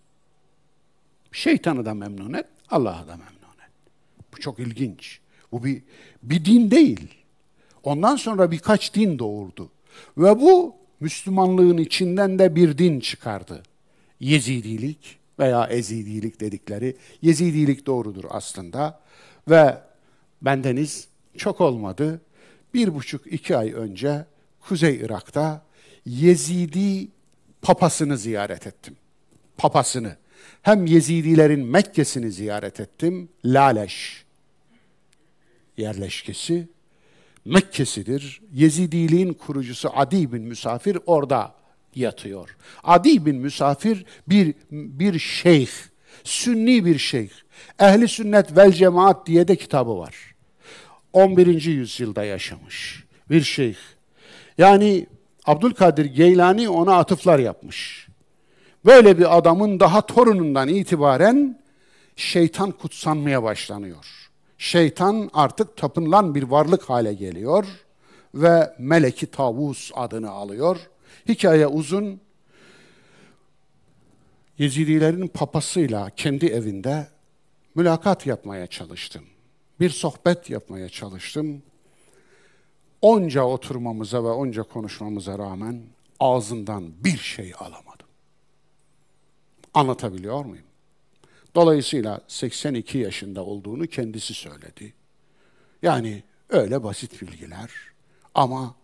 Şeytanı da memnun et, Allah'a da memnun et. Bu çok ilginç. Bu bir, bir din değil. Ondan sonra birkaç din doğurdu. Ve bu Müslümanlığın içinden de bir din çıkardı. Yezidilik, veya Ezidilik dedikleri. Yezidilik doğrudur aslında. Ve bendeniz çok olmadı. Bir buçuk iki ay önce Kuzey Irak'ta Yezidi papasını ziyaret ettim. Papasını. Hem Yezidilerin Mekke'sini ziyaret ettim. Laleş yerleşkesi Mekke'sidir. Yezidiliğin kurucusu Adi bin Müsafir orada yatıyor. Adi bin Müsafir bir bir şeyh, sünni bir şeyh. Ehli sünnet vel cemaat diye de kitabı var. 11. yüzyılda yaşamış bir şeyh. Yani Abdülkadir Geylani ona atıflar yapmış. Böyle bir adamın daha torunundan itibaren şeytan kutsanmaya başlanıyor. Şeytan artık tapınılan bir varlık hale geliyor ve Meleki Tavus adını alıyor. Hikaye uzun. Yezidilerin papasıyla kendi evinde mülakat yapmaya çalıştım. Bir sohbet yapmaya çalıştım. Onca oturmamıza ve onca konuşmamıza rağmen ağzından bir şey alamadım. Anlatabiliyor muyum? Dolayısıyla 82 yaşında olduğunu kendisi söyledi. Yani öyle basit bilgiler ama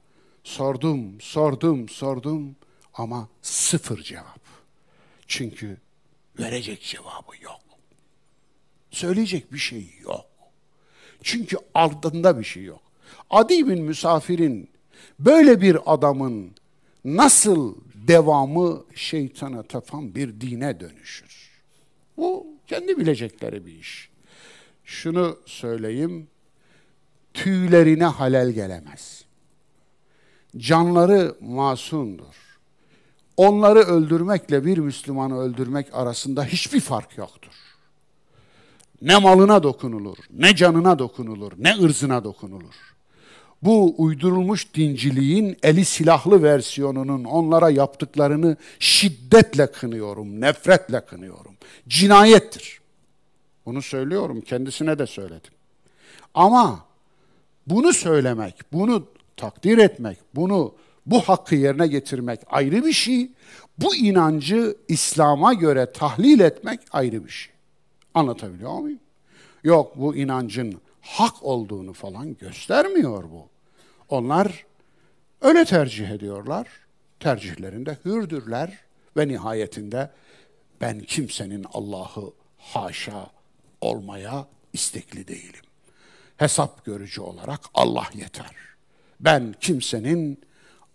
sordum, sordum, sordum ama sıfır cevap. Çünkü verecek cevabı yok. Söyleyecek bir şey yok. Çünkü ardında bir şey yok. Adi bin Müsafir'in böyle bir adamın nasıl devamı şeytana tapan bir dine dönüşür? Bu kendi bilecekleri bir iş. Şunu söyleyeyim, tüylerine halel gelemez. Canları masumdur. Onları öldürmekle bir Müslümanı öldürmek arasında hiçbir fark yoktur. Ne malına dokunulur, ne canına dokunulur, ne ırzına dokunulur. Bu uydurulmuş dinciliğin eli silahlı versiyonunun onlara yaptıklarını şiddetle kınıyorum, nefretle kınıyorum. Cinayettir. Bunu söylüyorum, kendisine de söyledim. Ama bunu söylemek, bunu takdir etmek, bunu bu hakkı yerine getirmek ayrı bir şey. Bu inancı İslam'a göre tahlil etmek ayrı bir şey. Anlatabiliyor muyum? Yok bu inancın hak olduğunu falan göstermiyor bu. Onlar öyle tercih ediyorlar. Tercihlerinde hürdürler ve nihayetinde ben kimsenin Allah'ı haşa olmaya istekli değilim. Hesap görücü olarak Allah yeter. Ben kimsenin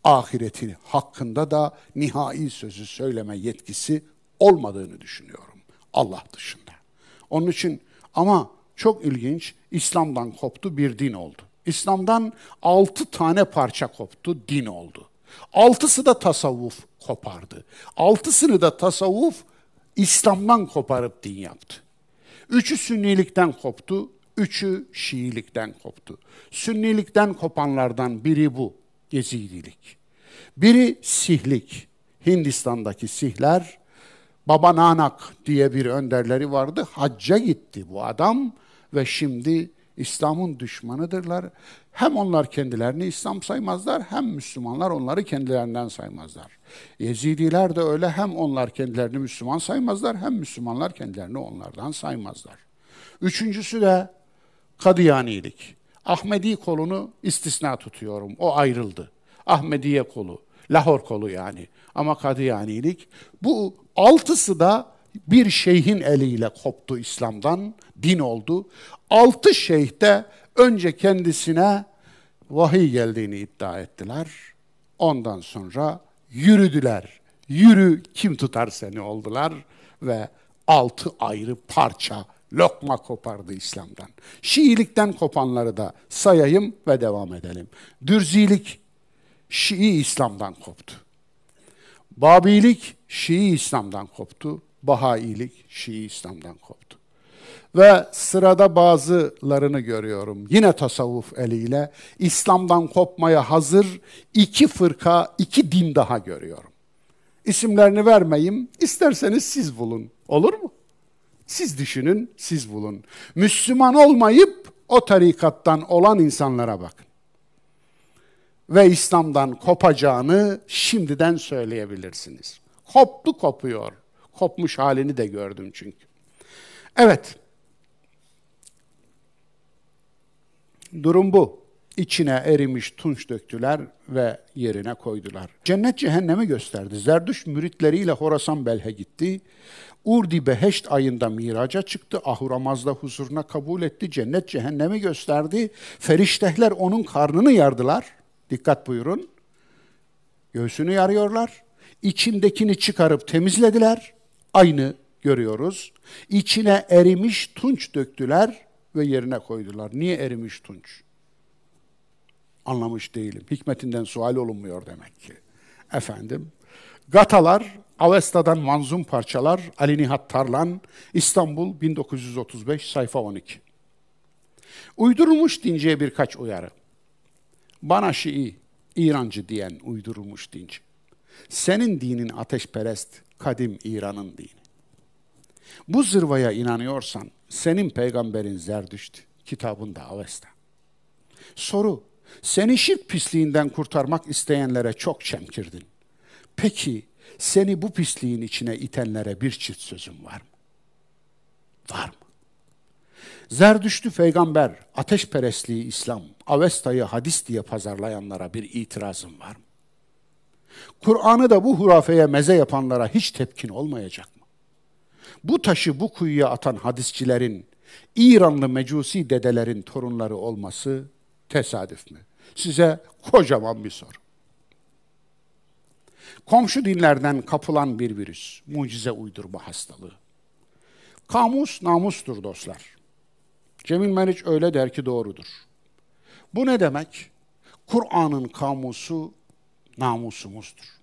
ahireti hakkında da nihai sözü söyleme yetkisi olmadığını düşünüyorum Allah dışında. Onun için ama çok ilginç İslam'dan koptu bir din oldu. İslam'dan altı tane parça koptu, din oldu. Altısı da tasavvuf kopardı. Altısını da tasavvuf İslam'dan koparıp din yaptı. Üçü sünnilikten koptu, üçü Şiilikten koptu. Sünnilikten kopanlardan biri bu, Gezidilik. Biri Sihlik, Hindistan'daki Sihler, Baba Nanak diye bir önderleri vardı. Hacca gitti bu adam ve şimdi İslam'ın düşmanıdırlar. Hem onlar kendilerini İslam saymazlar hem Müslümanlar onları kendilerinden saymazlar. Yezidiler de öyle hem onlar kendilerini Müslüman saymazlar hem Müslümanlar kendilerini onlardan saymazlar. Üçüncüsü de Kadıyanilik. Ahmedi kolunu istisna tutuyorum. O ayrıldı. Ahmediye kolu, Lahor kolu yani. Ama Kadıyanilik. Bu altısı da bir şeyhin eliyle koptu İslam'dan, din oldu. Altı şeyh de önce kendisine vahiy geldiğini iddia ettiler. Ondan sonra yürüdüler. Yürü kim tutar seni oldular ve altı ayrı parça lokma kopardı İslam'dan. Şiilikten kopanları da sayayım ve devam edelim. Dürzilik Şii İslam'dan koptu. Babilik Şii İslam'dan koptu. Bahailik Şii İslam'dan koptu. Ve sırada bazılarını görüyorum. Yine tasavvuf eliyle İslam'dan kopmaya hazır iki fırka, iki din daha görüyorum. İsimlerini vermeyeyim, isterseniz siz bulun. Olur mu? Siz düşünün, siz bulun. Müslüman olmayıp o tarikattan olan insanlara bakın. Ve İslam'dan kopacağını şimdiden söyleyebilirsiniz. Koptu kopuyor Kopmuş halini de gördüm çünkü. Evet. Durum bu. İçine erimiş tunç döktüler ve yerine koydular. Cennet cehennemi gösterdi. Zerdüş müritleriyle Horasan Belhe gitti. Urdi Beheşt ayında miraca çıktı. Ahuramazda huzuruna kabul etti. Cennet cehennemi gösterdi. Feriştehler onun karnını yardılar. Dikkat buyurun. Göğsünü yarıyorlar. İçindekini çıkarıp temizlediler. Aynı görüyoruz. İçine erimiş tunç döktüler ve yerine koydular. Niye erimiş tunç? Anlamış değilim. Hikmetinden sual olunmuyor demek ki. Efendim, Gatalar, Avesta'dan manzum parçalar, Ali Nihat Tarlan, İstanbul 1935, sayfa 12. Uydurulmuş dinceye birkaç uyarı. Bana Şii, İrancı diyen uydurulmuş dinci. Senin dinin ateşperest, kadim İran'ın dini. Bu zırvaya inanıyorsan, senin peygamberin Zerdüşt, kitabında Avesta. Soru, seni şirk pisliğinden kurtarmak isteyenlere çok çemkirdin. Peki seni bu pisliğin içine itenlere bir çift sözüm var mı? Var mı? Zerdüştü peygamber, ateşperestliği İslam, Avesta'yı hadis diye pazarlayanlara bir itirazım var mı? Kur'an'ı da bu hurafeye meze yapanlara hiç tepkin olmayacak mı? Bu taşı bu kuyuya atan hadisçilerin, İranlı mecusi dedelerin torunları olması tesadüf mü? Size kocaman bir soru. Komşu dinlerden kapılan bir virüs, mucize uydurma hastalığı. Kamus namustur dostlar. Cemil Meriç öyle der ki doğrudur. Bu ne demek? Kur'an'ın kamusu namusumuzdur.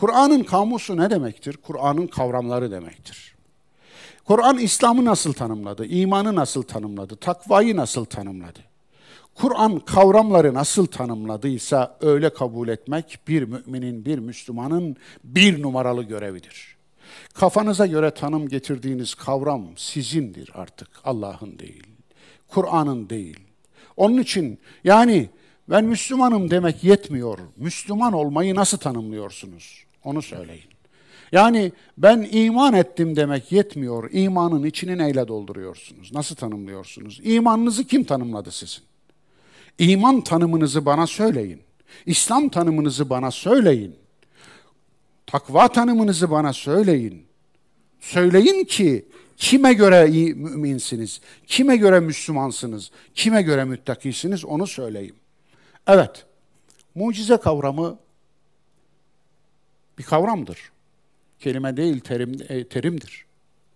Kur'an'ın kamusu ne demektir? Kur'an'ın kavramları demektir. Kur'an İslam'ı nasıl tanımladı? İmanı nasıl tanımladı? Takvayı nasıl tanımladı? Kur'an kavramları nasıl tanımladıysa öyle kabul etmek bir müminin, bir Müslümanın bir numaralı görevidir. Kafanıza göre tanım getirdiğiniz kavram sizindir artık, Allah'ın değil. Kur'an'ın değil. Onun için yani ben Müslümanım demek yetmiyor. Müslüman olmayı nasıl tanımlıyorsunuz? Onu söyleyin. Yani ben iman ettim demek yetmiyor. İmanın içini neyle dolduruyorsunuz? Nasıl tanımlıyorsunuz? İmanınızı kim tanımladı sizin? İman tanımınızı bana söyleyin. İslam tanımınızı bana söyleyin. Takva tanımınızı bana söyleyin. Söyleyin ki kime göre müminsiniz, kime göre Müslümansınız, kime göre müttakisiniz onu söyleyeyim. Evet, mucize kavramı bir kavramdır. Kelime değil, terim, e, terimdir.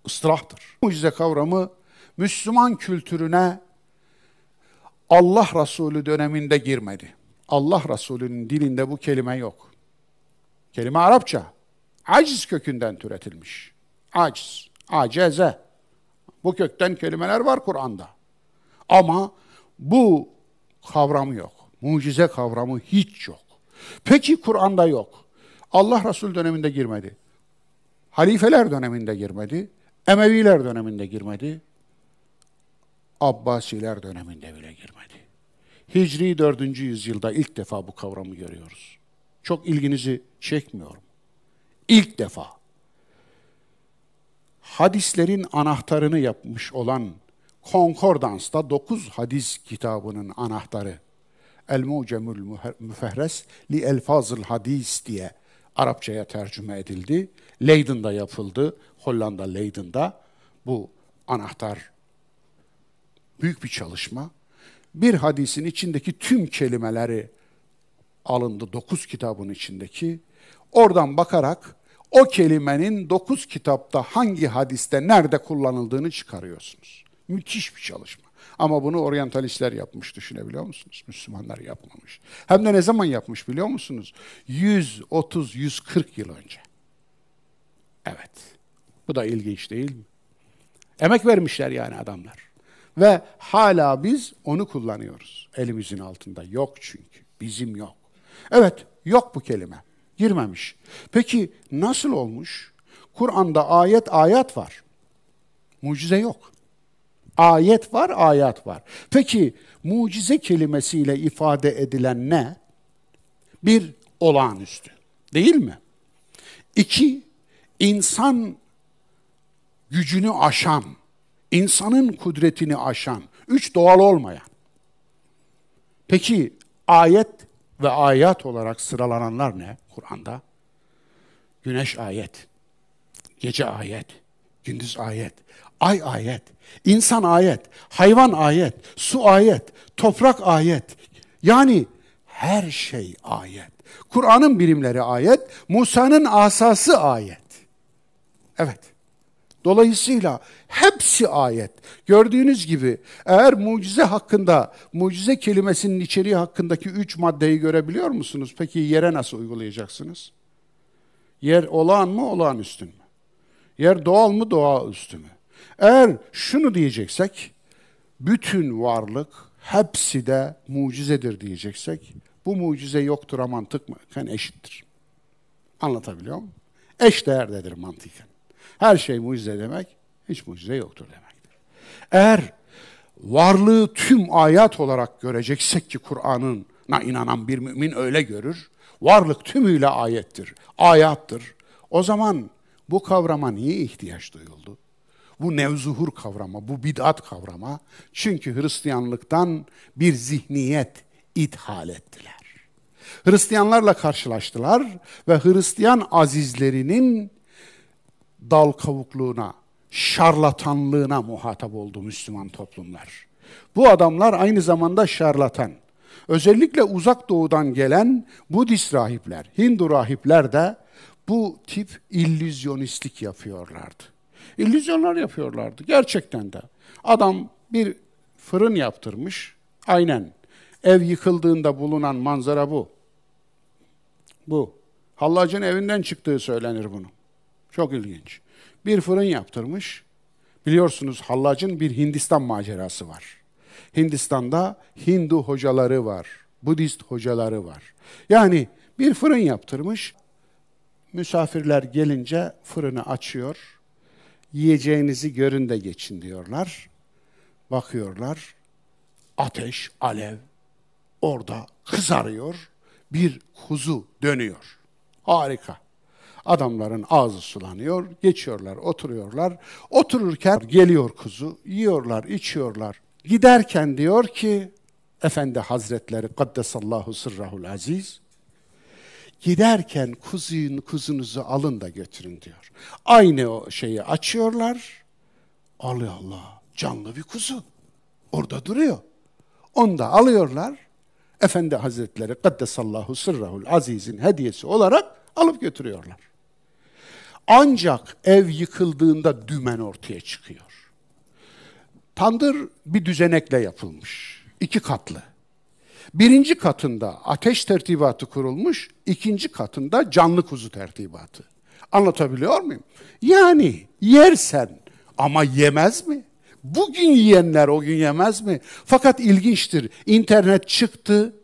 Istilahtır. Mucize kavramı Müslüman kültürüne Allah Resulü döneminde girmedi. Allah Resulü'nün dilinde bu kelime yok. Kelime Arapça. Aciz kökünden türetilmiş. Aciz, aceze. Bu kökten kelimeler var Kur'an'da. Ama bu kavramı yok. Mucize kavramı hiç yok. Peki Kur'an'da yok. Allah Resul döneminde girmedi. Halifeler döneminde girmedi. Emeviler döneminde girmedi. Abbasiler döneminde bile girmedi. Hicri 4. yüzyılda ilk defa bu kavramı görüyoruz. Çok ilginizi çekmiyorum. İlk defa. Hadislerin anahtarını yapmış olan Konkordans'ta 9 hadis kitabının anahtarı El Mucemül Müfehres li Elfazıl Hadis diye Arapçaya tercüme edildi. Leyden'da yapıldı. Hollanda Leyden'da bu anahtar büyük bir çalışma. Bir hadisin içindeki tüm kelimeleri alındı dokuz kitabın içindeki. Oradan bakarak o kelimenin dokuz kitapta hangi hadiste nerede kullanıldığını çıkarıyorsunuz. Müthiş bir çalışma. Ama bunu oryantalistler yapmış düşünebiliyor musunuz? Müslümanlar yapmamış. Hem de ne zaman yapmış biliyor musunuz? 130-140 yıl önce. Evet. Bu da ilginç değil mi? Emek vermişler yani adamlar. Ve hala biz onu kullanıyoruz. Elimizin altında yok çünkü. Bizim yok. Evet, yok bu kelime. Girmemiş. Peki nasıl olmuş? Kur'an'da ayet ayet var. Mucize yok. Ayet var, ayet var. Peki mucize kelimesiyle ifade edilen ne? Bir olağanüstü. Değil mi? İki, insan gücünü aşan, insanın kudretini aşan, üç doğal olmayan. Peki ayet ve ayat olarak sıralananlar ne Kur'an'da? Güneş ayet, gece ayet, gündüz ayet, ay ayet, insan ayet, hayvan ayet, su ayet, toprak ayet. Yani her şey ayet. Kur'an'ın birimleri ayet, Musa'nın asası ayet. Evet. Dolayısıyla hepsi ayet. Gördüğünüz gibi eğer mucize hakkında, mucize kelimesinin içeriği hakkındaki üç maddeyi görebiliyor musunuz? Peki yere nasıl uygulayacaksınız? Yer olağan mı, olağanüstü mü? Yer doğal mı, doğaüstü mü? Eğer şunu diyeceksek, bütün varlık hepsi de mucizedir diyeceksek, bu mucize yoktur ama mantıken eşittir. Anlatabiliyor muyum? Eş değerdedir mantıken. Her şey mucize demek, hiç mucize yoktur demektir. Eğer varlığı tüm ayat olarak göreceksek ki Kur'an'ına inanan bir mümin öyle görür, varlık tümüyle ayettir, ayattır. O zaman bu kavrama niye ihtiyaç duyuldu? Bu nevzuhur kavrama, bu bid'at kavrama. Çünkü Hristiyanlıktan bir zihniyet ithal ettiler. Hristiyanlarla karşılaştılar ve Hristiyan azizlerinin dal kavukluğuna, şarlatanlığına muhatap oldu Müslüman toplumlar. Bu adamlar aynı zamanda şarlatan. Özellikle uzak doğudan gelen Budist rahipler, Hindu rahipler de bu tip illüzyonistlik yapıyorlardı. İllüzyonlar yapıyorlardı gerçekten de. Adam bir fırın yaptırmış, aynen. Ev yıkıldığında bulunan manzara bu. Bu. Hallacın evinden çıktığı söylenir bunu. Çok ilginç. Bir fırın yaptırmış. Biliyorsunuz Hallac'ın bir Hindistan macerası var. Hindistan'da Hindu hocaları var. Budist hocaları var. Yani bir fırın yaptırmış. Misafirler gelince fırını açıyor. Yiyeceğinizi görün de geçin diyorlar. Bakıyorlar. Ateş, alev orada kızarıyor. Bir kuzu dönüyor. Harika. Adamların ağzı sulanıyor, geçiyorlar, oturuyorlar. Otururken geliyor kuzu, yiyorlar, içiyorlar. Giderken diyor ki, Efendi Hazretleri Kaddesallahu sırrahul aziz, giderken kuzun, kuzunuzu alın da götürün diyor. Aynı o şeyi açıyorlar. Allah Allah, canlı bir kuzu. Orada duruyor. Onu da alıyorlar. Efendi Hazretleri Kaddesallahu sırrahul azizin hediyesi olarak alıp götürüyorlar. Ancak ev yıkıldığında dümen ortaya çıkıyor. Tandır bir düzenekle yapılmış. iki katlı. Birinci katında ateş tertibatı kurulmuş, ikinci katında canlı kuzu tertibatı. Anlatabiliyor muyum? Yani yersen ama yemez mi? Bugün yiyenler o gün yemez mi? Fakat ilginçtir. İnternet çıktı.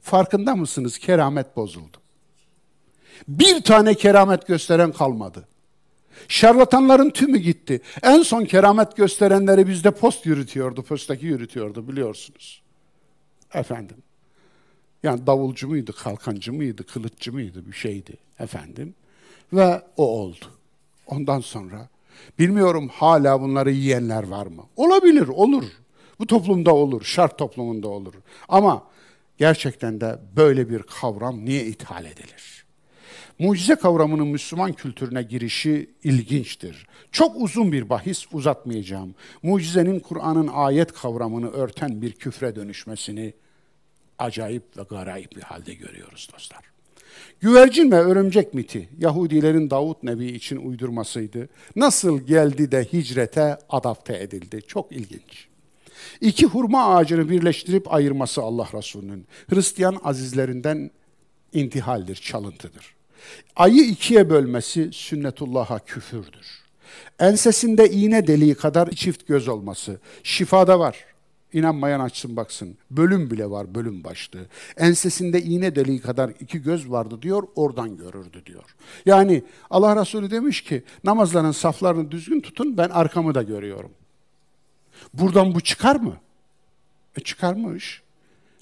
Farkında mısınız? Keramet bozuldu. Bir tane keramet gösteren kalmadı. Şarlatanların tümü gitti. En son keramet gösterenleri bizde post yürütüyordu, postaki yürütüyordu biliyorsunuz. Efendim. Yani davulcu muydu, kalkancı mıydı, kılıççı mıydı bir şeydi efendim. Ve o oldu. Ondan sonra bilmiyorum hala bunları yiyenler var mı? Olabilir, olur. Bu toplumda olur, şart toplumunda olur. Ama gerçekten de böyle bir kavram niye ithal edilir? Mucize kavramının Müslüman kültürüne girişi ilginçtir. Çok uzun bir bahis uzatmayacağım. Mucizenin Kur'an'ın ayet kavramını örten bir küfre dönüşmesini acayip ve garayip bir halde görüyoruz dostlar. Güvercin ve örümcek miti Yahudilerin Davut Nebi için uydurmasıydı. Nasıl geldi de hicrete adapte edildi? Çok ilginç. İki hurma ağacını birleştirip ayırması Allah Resulü'nün Hristiyan azizlerinden intihaldir, çalıntıdır. Ayı ikiye bölmesi sünnetullah'a küfürdür. Ensesinde iğne deliği kadar çift göz olması şifada var. İnanmayan açsın baksın. Bölüm bile var, bölüm başlığı. Ensesinde iğne deliği kadar iki göz vardı diyor, oradan görürdü diyor. Yani Allah Resulü demiş ki, namazların saflarını düzgün tutun, ben arkamı da görüyorum. Buradan bu çıkar mı? E çıkarmış.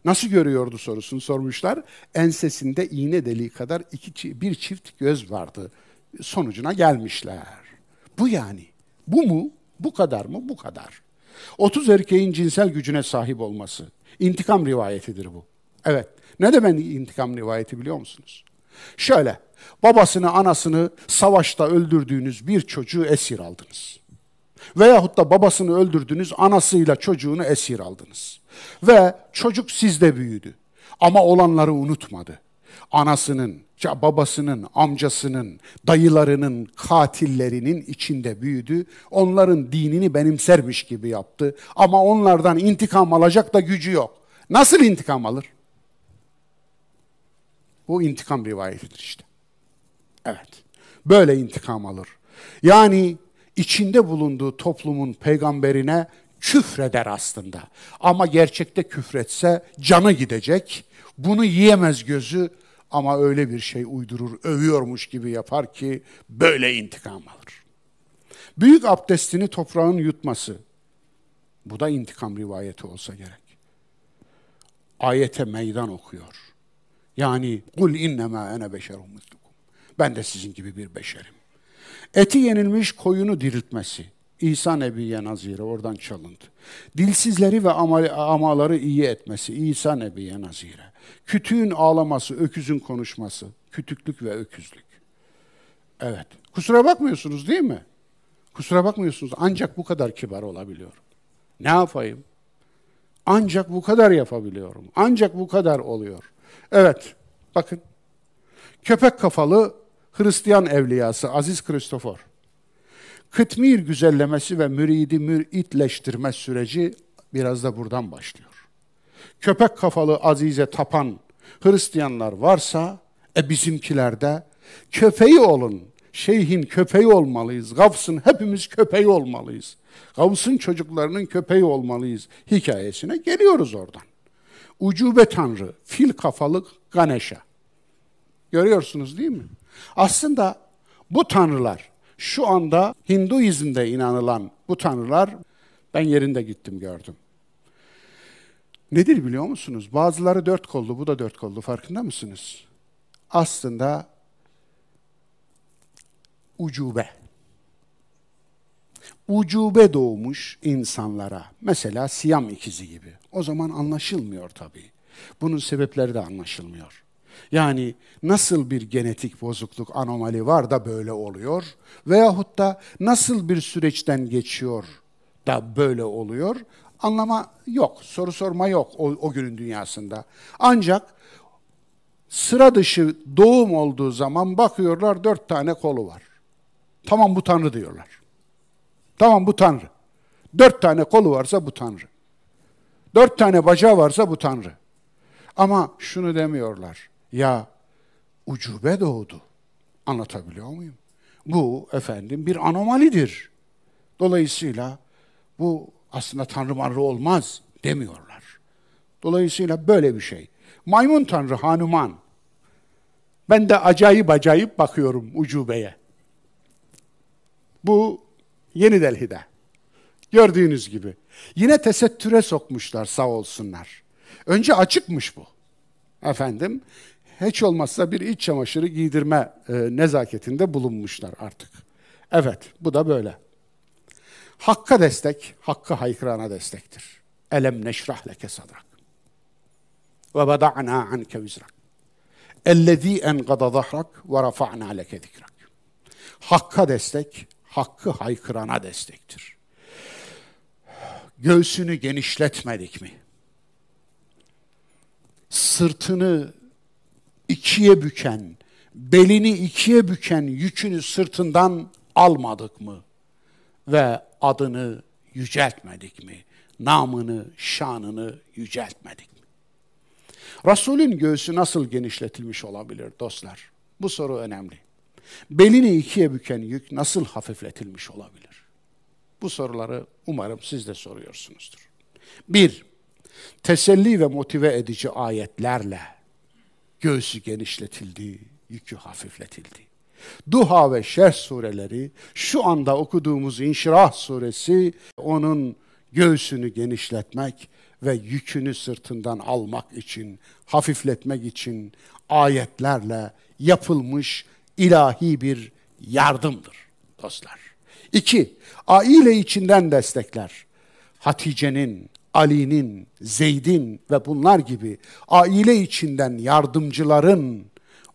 Nasıl görüyordu sorusunu sormuşlar. Ensesinde iğne deliği kadar iki, bir çift göz vardı sonucuna gelmişler. Bu yani. Bu mu? Bu kadar mı? Bu kadar. 30 erkeğin cinsel gücüne sahip olması. İntikam rivayetidir bu. Evet. Ne demek intikam rivayeti biliyor musunuz? Şöyle, babasını, anasını savaşta öldürdüğünüz bir çocuğu esir aldınız. Veyahut da babasını öldürdünüz, anasıyla çocuğunu esir aldınız. Ve çocuk sizde büyüdü. Ama olanları unutmadı. Anasının, babasının, amcasının, dayılarının, katillerinin içinde büyüdü. Onların dinini benimsermiş gibi yaptı. Ama onlardan intikam alacak da gücü yok. Nasıl intikam alır? Bu intikam rivayetidir işte. Evet. Böyle intikam alır. Yani içinde bulunduğu toplumun peygamberine küfreder aslında. Ama gerçekte küfretse canı gidecek. Bunu yiyemez gözü ama öyle bir şey uydurur, övüyormuş gibi yapar ki böyle intikam alır. Büyük abdestini toprağın yutması. Bu da intikam rivayeti olsa gerek. Ayete meydan okuyor. Yani kul innema ene beşerum mislukum. Ben de sizin gibi bir beşerim. Eti yenilmiş koyunu diriltmesi. İsa Nebi'ye nazire oradan çalındı. Dilsizleri ve amaları iyi etmesi. İsa Nebi'ye nazire. Kütüğün ağlaması, öküzün konuşması. Kütüklük ve öküzlük. Evet. Kusura bakmıyorsunuz değil mi? Kusura bakmıyorsunuz. Ancak bu kadar kibar olabiliyor. Ne yapayım? Ancak bu kadar yapabiliyorum. Ancak bu kadar oluyor. Evet, bakın. Köpek kafalı Hristiyan evliyası Aziz Kristofor. Kıtmir güzellemesi ve müridi müritleştirme süreci biraz da buradan başlıyor. Köpek kafalı Azize tapan Hristiyanlar varsa, e bizimkiler de köpeği olun, şeyhin köpeği olmalıyız, Gavs'ın hepimiz köpeği olmalıyız. Gavs'ın çocuklarının köpeği olmalıyız hikayesine geliyoruz oradan. Ucube tanrı, fil kafalı Ganesha. Görüyorsunuz değil mi? Aslında bu tanrılar, şu anda Hinduizm'de inanılan bu tanrılar, ben yerinde gittim gördüm. Nedir biliyor musunuz? Bazıları dört kollu, bu da dört kollu. Farkında mısınız? Aslında ucube. Ucube doğmuş insanlara, mesela Siyam ikizi gibi. O zaman anlaşılmıyor tabii. Bunun sebepleri de anlaşılmıyor. Yani nasıl bir genetik bozukluk, anomali var da böyle oluyor veyahut da nasıl bir süreçten geçiyor da böyle oluyor anlama yok, soru sorma yok o, o günün dünyasında. Ancak sıra dışı doğum olduğu zaman bakıyorlar dört tane kolu var. Tamam bu Tanrı diyorlar. Tamam bu Tanrı. Dört tane kolu varsa bu Tanrı. Dört tane bacağı varsa bu Tanrı. Ama şunu demiyorlar. Ya ucube doğdu. Anlatabiliyor muyum? Bu efendim bir anomalidir. Dolayısıyla bu aslında tanrı manrı olmaz demiyorlar. Dolayısıyla böyle bir şey. Maymun tanrı Hanuman. Ben de acayip acayip bakıyorum ucubeye. Bu Yeni Delhi'de. Gördüğünüz gibi. Yine tesettüre sokmuşlar sağ olsunlar. Önce açıkmış bu. Efendim, hiç olmazsa bir iç çamaşırı giydirme e, nezaketinde bulunmuşlar artık. Evet, bu da böyle. Hakka destek, hakkı haykırana destektir. Elem neşrah leke sadrak. Ve bada'na anke vizrak. Ellezî engada zahrak ve rafa'na leke zikrak. Hakka destek, hakkı haykırana destektir. Göğsünü genişletmedik mi? Sırtını ikiye büken, belini ikiye büken yükünü sırtından almadık mı? Ve adını yüceltmedik mi? Namını, şanını yüceltmedik mi? Resulün göğsü nasıl genişletilmiş olabilir dostlar? Bu soru önemli. Belini ikiye büken yük nasıl hafifletilmiş olabilir? Bu soruları umarım siz de soruyorsunuzdur. Bir, teselli ve motive edici ayetlerle göğsü genişletildi, yükü hafifletildi. Duha ve Şerh sureleri, şu anda okuduğumuz İnşirah suresi onun göğsünü genişletmek ve yükünü sırtından almak için, hafifletmek için ayetlerle yapılmış ilahi bir yardımdır dostlar. İki, aile içinden destekler. Hatice'nin, Ali'nin, Zeyd'in ve bunlar gibi aile içinden yardımcıların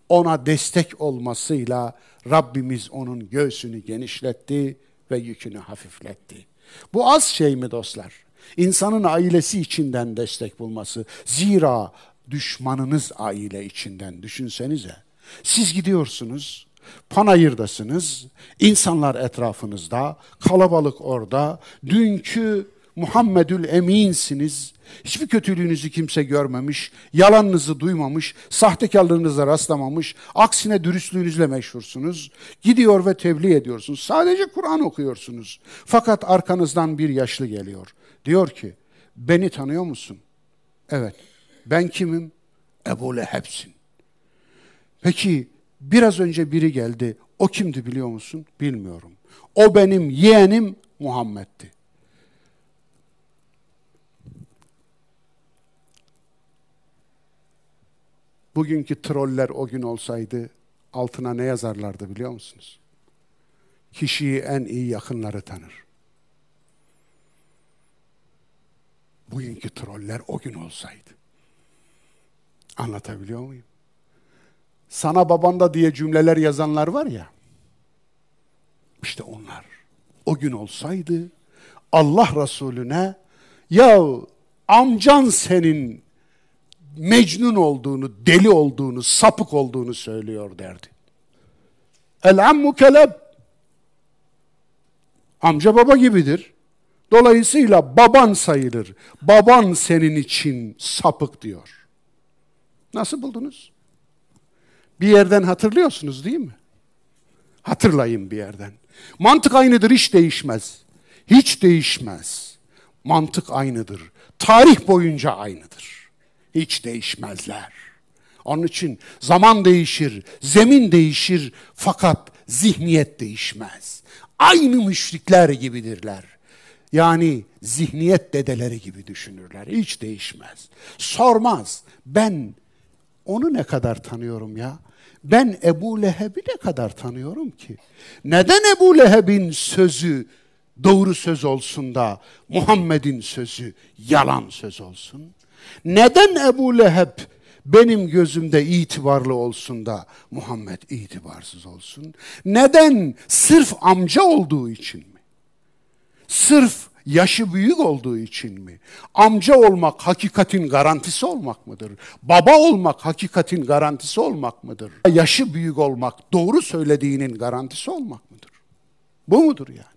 ona destek olmasıyla Rabbimiz onun göğsünü genişletti ve yükünü hafifletti. Bu az şey mi dostlar? İnsanın ailesi içinden destek bulması. Zira düşmanınız aile içinden düşünsenize. Siz gidiyorsunuz, panayırdasınız, insanlar etrafınızda, kalabalık orada, dünkü Muhammedül Eminsiniz. Hiçbir kötülüğünüzü kimse görmemiş, yalanınızı duymamış, sahtekarlığınıza rastlamamış, aksine dürüstlüğünüzle meşhursunuz. Gidiyor ve tebliğ ediyorsunuz. Sadece Kur'an okuyorsunuz. Fakat arkanızdan bir yaşlı geliyor. Diyor ki, beni tanıyor musun? Evet. Ben kimim? Ebu Leheb'sin. Peki biraz önce biri geldi. O kimdi biliyor musun? Bilmiyorum. O benim yeğenim Muhammed'ti. Bugünkü troller o gün olsaydı altına ne yazarlardı biliyor musunuz? Kişiyi en iyi yakınları tanır. Bugünkü troller o gün olsaydı. Anlatabiliyor muyum? Sana babanda diye cümleler yazanlar var ya. İşte onlar. O gün olsaydı Allah Resulüne ya amcan senin mecnun olduğunu, deli olduğunu, sapık olduğunu söylüyor derdi. El ammu keleb. Amca baba gibidir. Dolayısıyla baban sayılır. Baban senin için sapık diyor. Nasıl buldunuz? Bir yerden hatırlıyorsunuz değil mi? Hatırlayın bir yerden. Mantık aynıdır, hiç değişmez. Hiç değişmez. Mantık aynıdır. Tarih boyunca aynıdır hiç değişmezler. Onun için zaman değişir, zemin değişir fakat zihniyet değişmez. Aynı müşrikler gibidirler. Yani zihniyet dedeleri gibi düşünürler. Hiç değişmez. Sormaz. Ben onu ne kadar tanıyorum ya? Ben Ebu Leheb'i ne kadar tanıyorum ki? Neden Ebu Leheb'in sözü doğru söz olsun da Muhammed'in sözü yalan söz olsun? Neden Ebu Leheb benim gözümde itibarlı olsun da Muhammed itibarsız olsun? Neden? Sırf amca olduğu için mi? Sırf yaşı büyük olduğu için mi? Amca olmak hakikatin garantisi olmak mıdır? Baba olmak hakikatin garantisi olmak mıdır? Yaşı büyük olmak doğru söylediğinin garantisi olmak mıdır? Bu mudur yani?